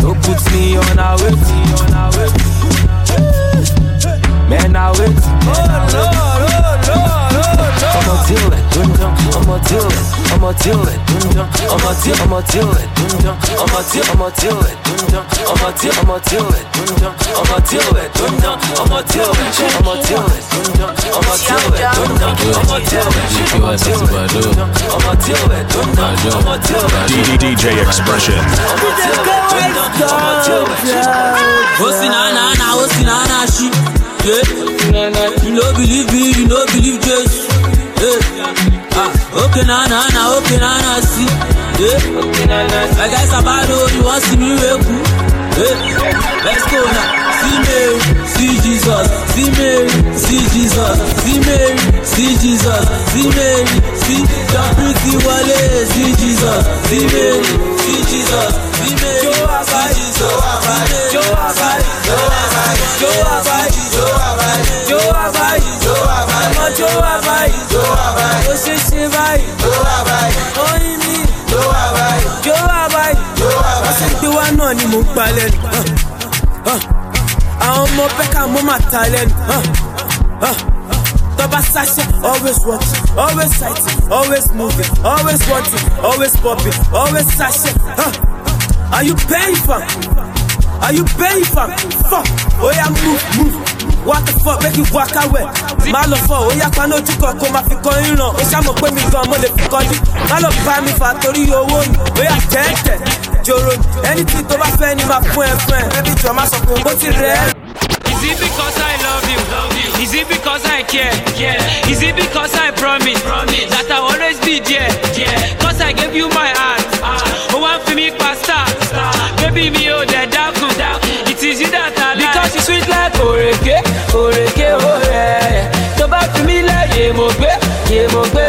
no puts me on a wait, on a wait. Man, I wait. I'ma deal it, dun dun. I'ma deal it, I'ma deal it, dun dun. I'ma deal, I'ma deal it, dun dun. I'ma deal, I'ma deal it, dun. I'ma deal, I'ma it. I'ma deal it, dun dun. I'ma deal it, I'ma deal it, dun dun. I'ma deal it, dun dun. I'ma deal it, I'ma deal it, dun dun. I'ma deal it, dun dun. I'ma deal it. DJ Expression. Osi na na na, osi na na she. Yeah. You no believe me, you no believe Jesus. Yeah. Ah, okay na na na, okay na na see. Yeah. I guess about oh, you want to see me wake Yeah. Let's go now. See Mary, see Jesus. See Mary, see Jesus. See Mary, see Jesus. See Mary, see pretty wale. See Jesus. See Mary, see Jesus. See Mary, see Jesus. Joe Abai, Joe Abai, Joe Abai, Joe Abai, Joe Abai, Joe Abai, Joe Abai, Joe Abai, Joe Abai, ó ṣe ṣe báyìí, Joe Abai, oyin mi, Joe Abai, Joe Abai, Joe Abai, ṣe gbé wá náà ni mo gbà lẹ́nu. Àwọn ọmọ Bẹ́kà mo máa ta lẹ́nu. Tọ́ba ṣáṣẹ́, always watching, always sighting, always moving, always wanting, always popping, always ṣáṣẹ́. Are you paying for? Are you paying for? Fuck. Oh yeah, move, move. What the fuck, make you walk away. Má lọ fọ, oh ó yá paná ojú kan kó máa fi kan ìran. Ó ṣàmọ̀ pé mi gan mo lè fi kọjú. Má lọ bá mi fà torí owó ni. Ó yá tẹ́tẹ̀, jòrò. Anything tó bá fẹ́ ni máa fún ẹ fún ẹ. Bébí jọ máa sọ pé mo ti rẹ̀. It because I love you? Is it because I care? Is it because I promise, that I'll always be there? Cause I gave you my heart. Oh, one for me, pasta. Baby, me, oh, the dark. It is you that I like. Because you sweet like Oreke, Oreke, oh yeah. Tó bá fi mí lẹ̀, yé mo gbé,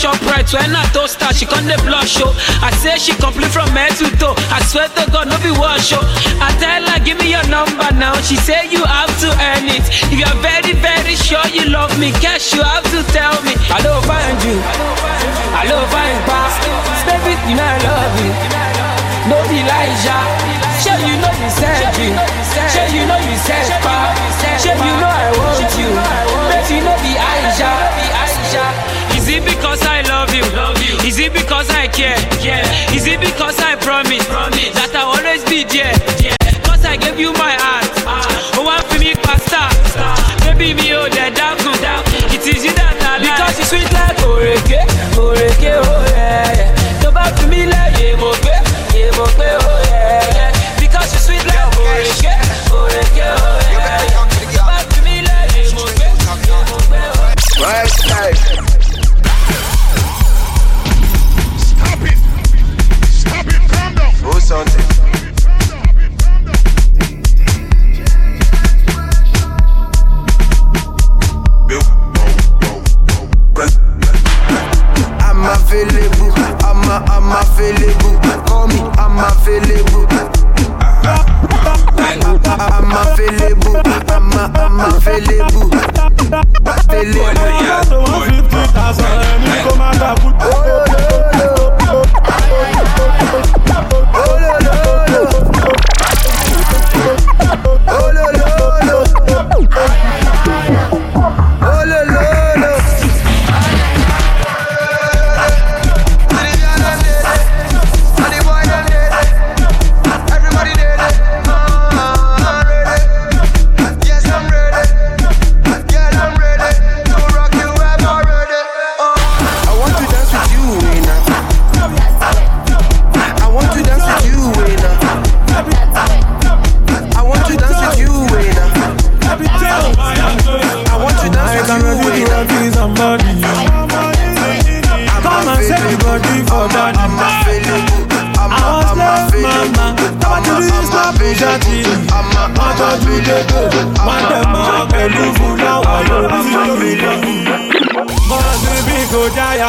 for ShopRite when I toast her, she come the blush show. I say she complete from head to toe. I swear to God, no be one show. Oh. I tell her, give me your number now. She say you have to earn it. If you are very, very sure you love me, cash you have to tell me. I don't find you. I don't find past. Baby, you know I love you. No Elijah. Sure you know you said you. Sure you know you said pa. Sure you know I want you. Because I love you? Is it because I care? Is it because I promise that I'll always be there? Cause I gave you my heart. Oh, one for me, pasta. Baby, me, oh, I'm a, I'm available. Call me. I'm available. I'm available. I'm a, I'm available. I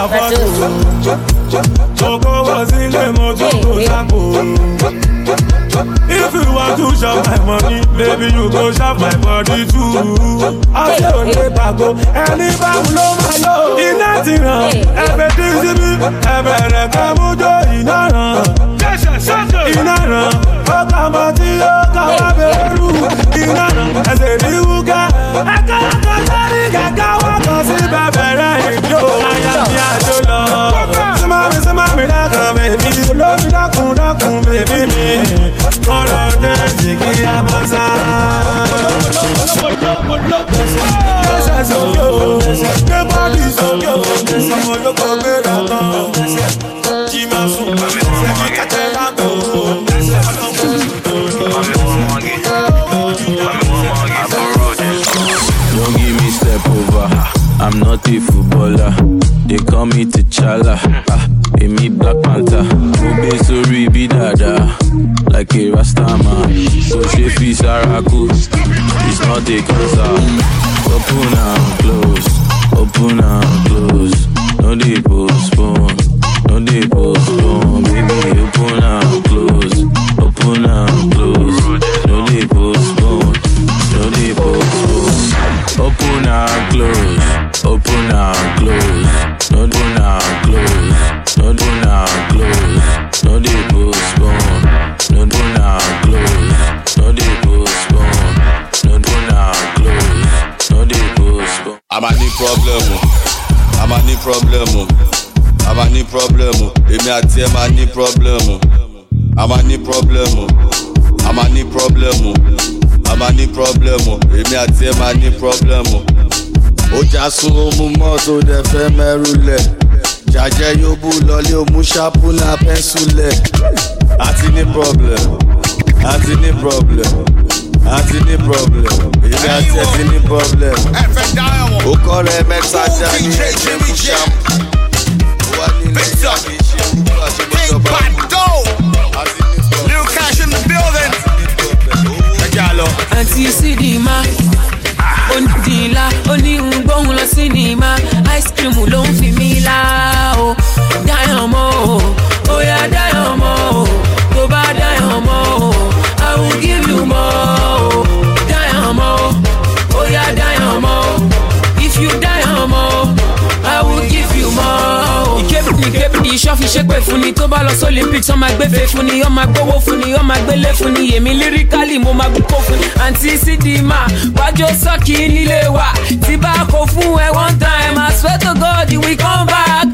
kò jáyà fọ́tò. Kókó wọ sílé mo tún kò sápò. If you want to shop my money, baby you go shop my body too. Ọtí ò lè pàgọ́, ẹni báwo ló máa yọ? Iná ti ràn, ẹ̀bẹ̀ tí síbí, ẹ̀bẹ̀ rẹ̀ ká mú jó iná ràn. Iná ràn, ó kà mọ́ tí ó kà wá bẹ̀rù. Iná ẹsẹ̀ ní wúkẹ́. Ẹ̀ka ẹ̀ka sẹ́rí kẹ̀kẹ́ wọ́n kàn sí bẹ̀bẹ̀rẹ̀ ìjó. Àyà mi àjò lọ. Súnmọ́ mi súnmọ́ mi dákun bèbí. Olómi dákun dákun bèbí mi. Kọ́lọ̀ dẹ́sì kí a bọ́ sá. Gbèsè sókè o, gbé bọ́ọ̀lì sókè o. Ọmọ olóko gbéra tán. Jí máa sùn, ẹ̀mí kẹ́tẹ́ I'm not a footballer. They call me T'Challa. Ah, me Black Panther. Obe sorry be dada. Like a Rasta man. So Shefi Saraku. It's not a cancer. Open and close. Open and close. No they postpone. No they postpone. Baby, open and close. Open and close. No they postpone. No they postpone. Open and close. Open and close. No open and close. No open and close. No they postpone. No open and close. No they postpone. No open and close. No they postpone. a máa ní pọ́blẹ́mù a máa ní pọ́blẹ́mù a máa ní pọ́blẹ́mù èmi àti ẹ máa ní pọ́blẹ́mù oh. a máa ní pọ́blẹ́mù a ní pọ́blẹ́mù oh. A máa ní pọ́blẹ́mù èmi àti ẹ máa ní pọ́blẹ́mù. ó já sún omu mọ́tò dẹ̀ fẹ́ mẹ́rù lẹ̀ jàjẹ́ yóò bú lọlé òmú ṣápú náà pẹ́ńsù lẹ̀ àti ní problem àti ní problem àti ní problem èmi àti ẹ ti ní problem. ó kọ́ rẹ mẹ́ta dání ẹgbẹ́ fún ṣáàpù. ó wá nílé ìyá mi ṣe kúrò àti mọ́tò bá Lil Cash in the building. Lọ. àǹtí sídìímá onídìílá oníhùngbóhùn lọ sídìímá ice cream ló ń fi mí lá o. Dáyọ̀ mọ́ o ó yá dáyọ̀ mọ́ o. Tó bá dáyọ̀ mọ́ o i will give iṣọ́ fi ṣépè fún ni tó bá lọ sí olympics ọmọ agbẹ́fẹ́ fún ni ọmọ agbówó fún ni ọmọ agbélé fún ni èmi lírikálì mo máa gbó fún ni àǹtí sídìímà wájú sọ́ọ̀kì nílé wa tí bá kó fún ẹ one time i swear to god we come back.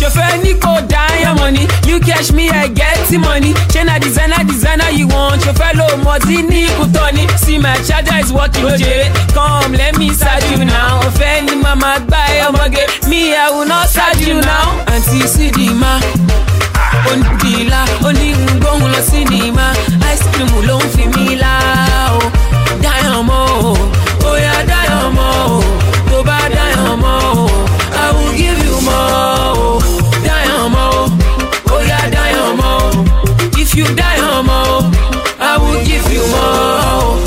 Ṣòfẹ́ ní kò dáyọ̀ money you catch me i get money ṣé na designer designer you want ṣòfẹ́ ló mọ̀ tí ní kùtọ́ ni see my charger is working jere come let me serve you now ọ̀fẹ́ ni màmá gbá ẹ ọmọge me i will not serve you now. àǹtí sídìímà onídìílá onígbóhùn lọ sí nìímá ice cream ló ń fi mí lá o dáyọ̀ mọ́ o ó yá dáyọ̀ mọ́ o tó bá dáyọ̀ o i will give you more o dáyọ̀ mọ́ o ó yá o if you dáyọ̀ o i will give you more o.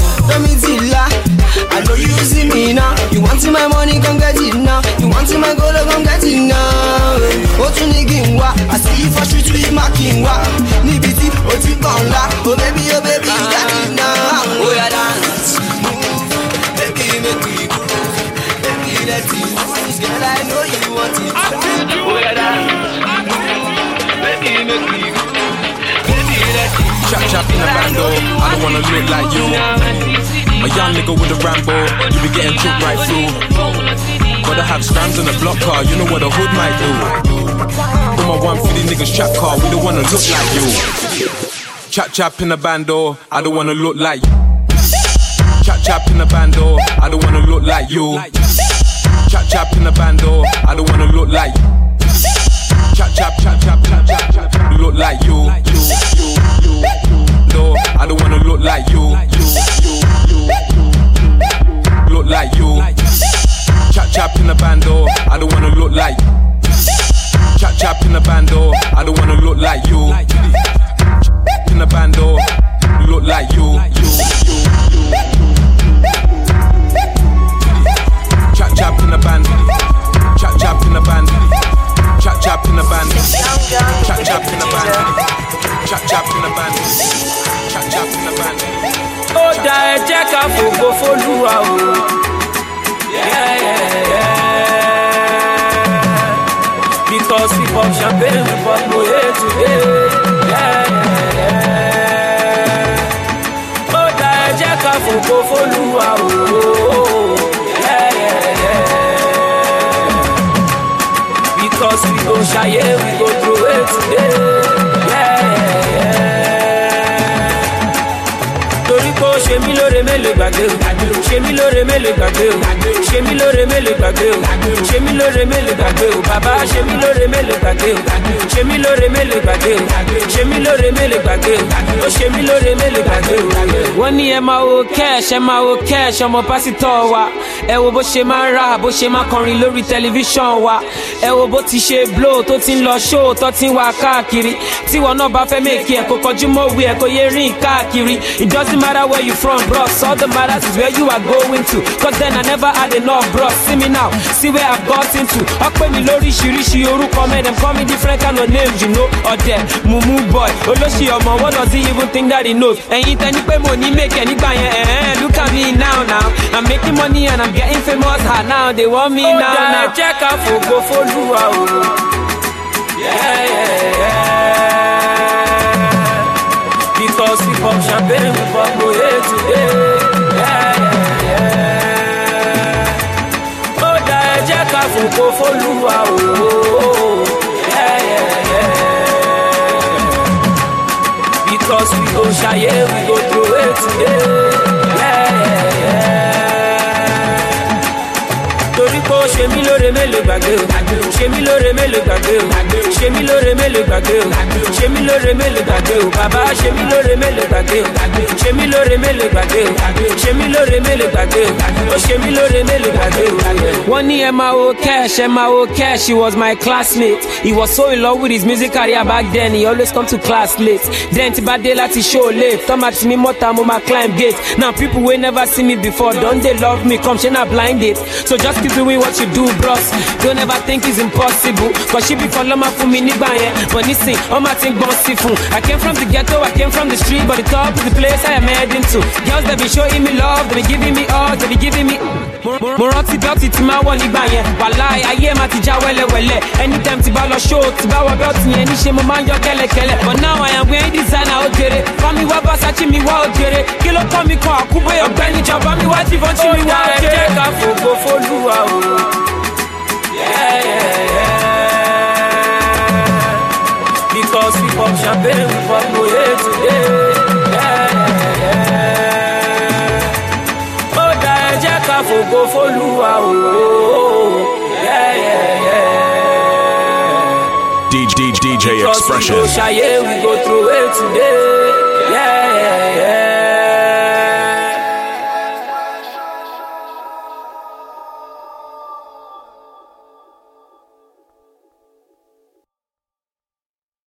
Zilla, I know you see me now. You want my money, come get it now. You want my gold, come get it now. Ó tún ní kí n wá, àti ifọ̀ ṣùtù yìí má kí n wá. Níbi tí o ti kàn ńlá, oh baby, oh baby, you got it now. Oh dance, move, baby, make we groove. Baby, let's move, girl, I know you want it. Oh yeah, dance, baby, make we groove. Baby, let's Chap chap in the bando, I don't wanna look like you. A young nigga with a Rambo, you be getting tricked right through. Gotta have scrams in the block car, you know what a hood might do. Put my 150 niggas trap car, we don't wanna look like you. Chap chap in the bando, I don't wanna look like you. Chap chap in the bando, I don't wanna look like you. Chap chap in the bando, I don't wanna look like you. Chap chap chap chap chap chap chap, look like you. you, you, you. No, I don't wanna look like you. Look like you. Chap chap in the bando, I don't wanna look like. Chap chap in the bando, oh. I don't wanna look like you. In the bando, oh. look like you. Chap chap in the bando, chap chap in the bando, chap chap in the bando, chap chap in the bando, chap chap in the bando, chap chap in the bando. ó dá ẹ jẹ́ ká fògo fólúwa. Yeah, yeah, yeah. Pop champagne, we pop moye today. Yeah, yeah, yeah. Ó dá ẹ jẹ́ ká fògo fólúwa o. Yeah. Because we go ṣayé, we go throw it today. Mélòó gbàgbé o. Ṣe mí lóore mélòó gbàgbé o? Ṣe mí lóore mélòó gbàgbé o? Ṣe mí lóore mélòó gbàgbé o? Bàbá ṣe mí lóore mélòó gbàgbé o? Ṣe mí lóore mélòó gbàgbé o? Ṣe mí lóore mélòó gbàgbé o? Ó ṣe mí lóore mélòó gbàgbé o. wọ́n ní ẹ máa wo cash máa wo cash ọmọ pásítọ̀ wa. Ẹ wo bó ṣe máa ń ra bó ṣe máa kọrin lórí tẹlifíṣàn wa. Ẹ wo bó ti ṣe blow tó ti ń lọ show tó ti ń wá káàkiri. Tíwọ náà bá fẹ́ mèkì ẹ̀ kó kọjú mọ́ ẹ̀ kó yé rìn káàkiri. It doesn't matter where you from bros all the matters is where you are going to. Cause then I never had enough bros see me now. See where I've got into. Ọpẹ́ mi lóríṣiríṣi orúkọ mẹ́ dem call me different kind of names you know. Ọ̀dẹ̀ mumu boy olóṣì ọmọ. What does he even think that he knows? Ẹ̀yin tẹni pé mo ní make ẹ̀ nígbà yẹn ẹ̀ẹ́n look at me now now. I'm making money and I'm getting famous ah now. They want me now now. ó dá ẹ jẹ́ ká fògo fólúwa o. Yeah, yeah, yeah. Because we pop champagne, we pop go we go through it today. Mí lóore mélòó gbàgbé o. Ṣe mí lóore mélòó gbàgbé o. Ṣe mí lóore mélòó gbàgbé o. Ṣe mí lóore mélòó gbàgbé o. Bàbá ṣe mí lóore mélòó gbàgbé o. Ṣe mí lóore mélòó gbàgbé o. Ṣe mí lóore mélòó gbàgbé o. Oh, ṣe mí lóore mélòó gbàgbé o. wọ́n ní ẹ máa wo cash ẹ máa was my classmate. He was so in love with his music career back then he always come to class late. Then tí bá dé láti show late tọ́mà tí mi mọ́ta mo máa climb gate. Now people wey never see me before don dey love me? Come ṣe na blind date. So just keep doing what you do bros. Don't ever think it's impossible. Cause she be fọlọ́mà fún mi nígbà yẹn but nisin ọmọ ti ń gbọ́n sí fún i came from the ghetto i came from the street but the top is the place i am heading to. Girls dey be showing me love dey be giving me hugs dey be giving me. mo rántí bẹ́ẹ̀tì tí máa wọ̀ nígbà yẹn wàláì ayé máa ti já wẹ́lẹ́wẹ́lẹ́ anytime tí bá lọ show tí bá wọ bẹ́ẹ̀tì yẹn níṣẹ́ mo máa ń yọ but now i am wearing designer ó jèrè. Fami wá Versace mi wá ó jèrè. Kí ló kọ́ mi kan? Àkúbọ̀ ọ̀gbẹ́ni ìjọba mi wá jìbọn tí mi wá ó ẹ jèrè. jẹ́ ká fògo fólúwa. Yeah, yeah, yeah. Because we pop champagne, we pop moye today. Yeah, yeah, yeah. Ó dá ẹ jẹ́ ká fògo fólúwa o. Yeah, yeah, yeah. DJ, DJ Because we go shaye, we go throw it today. Yeah, yeah,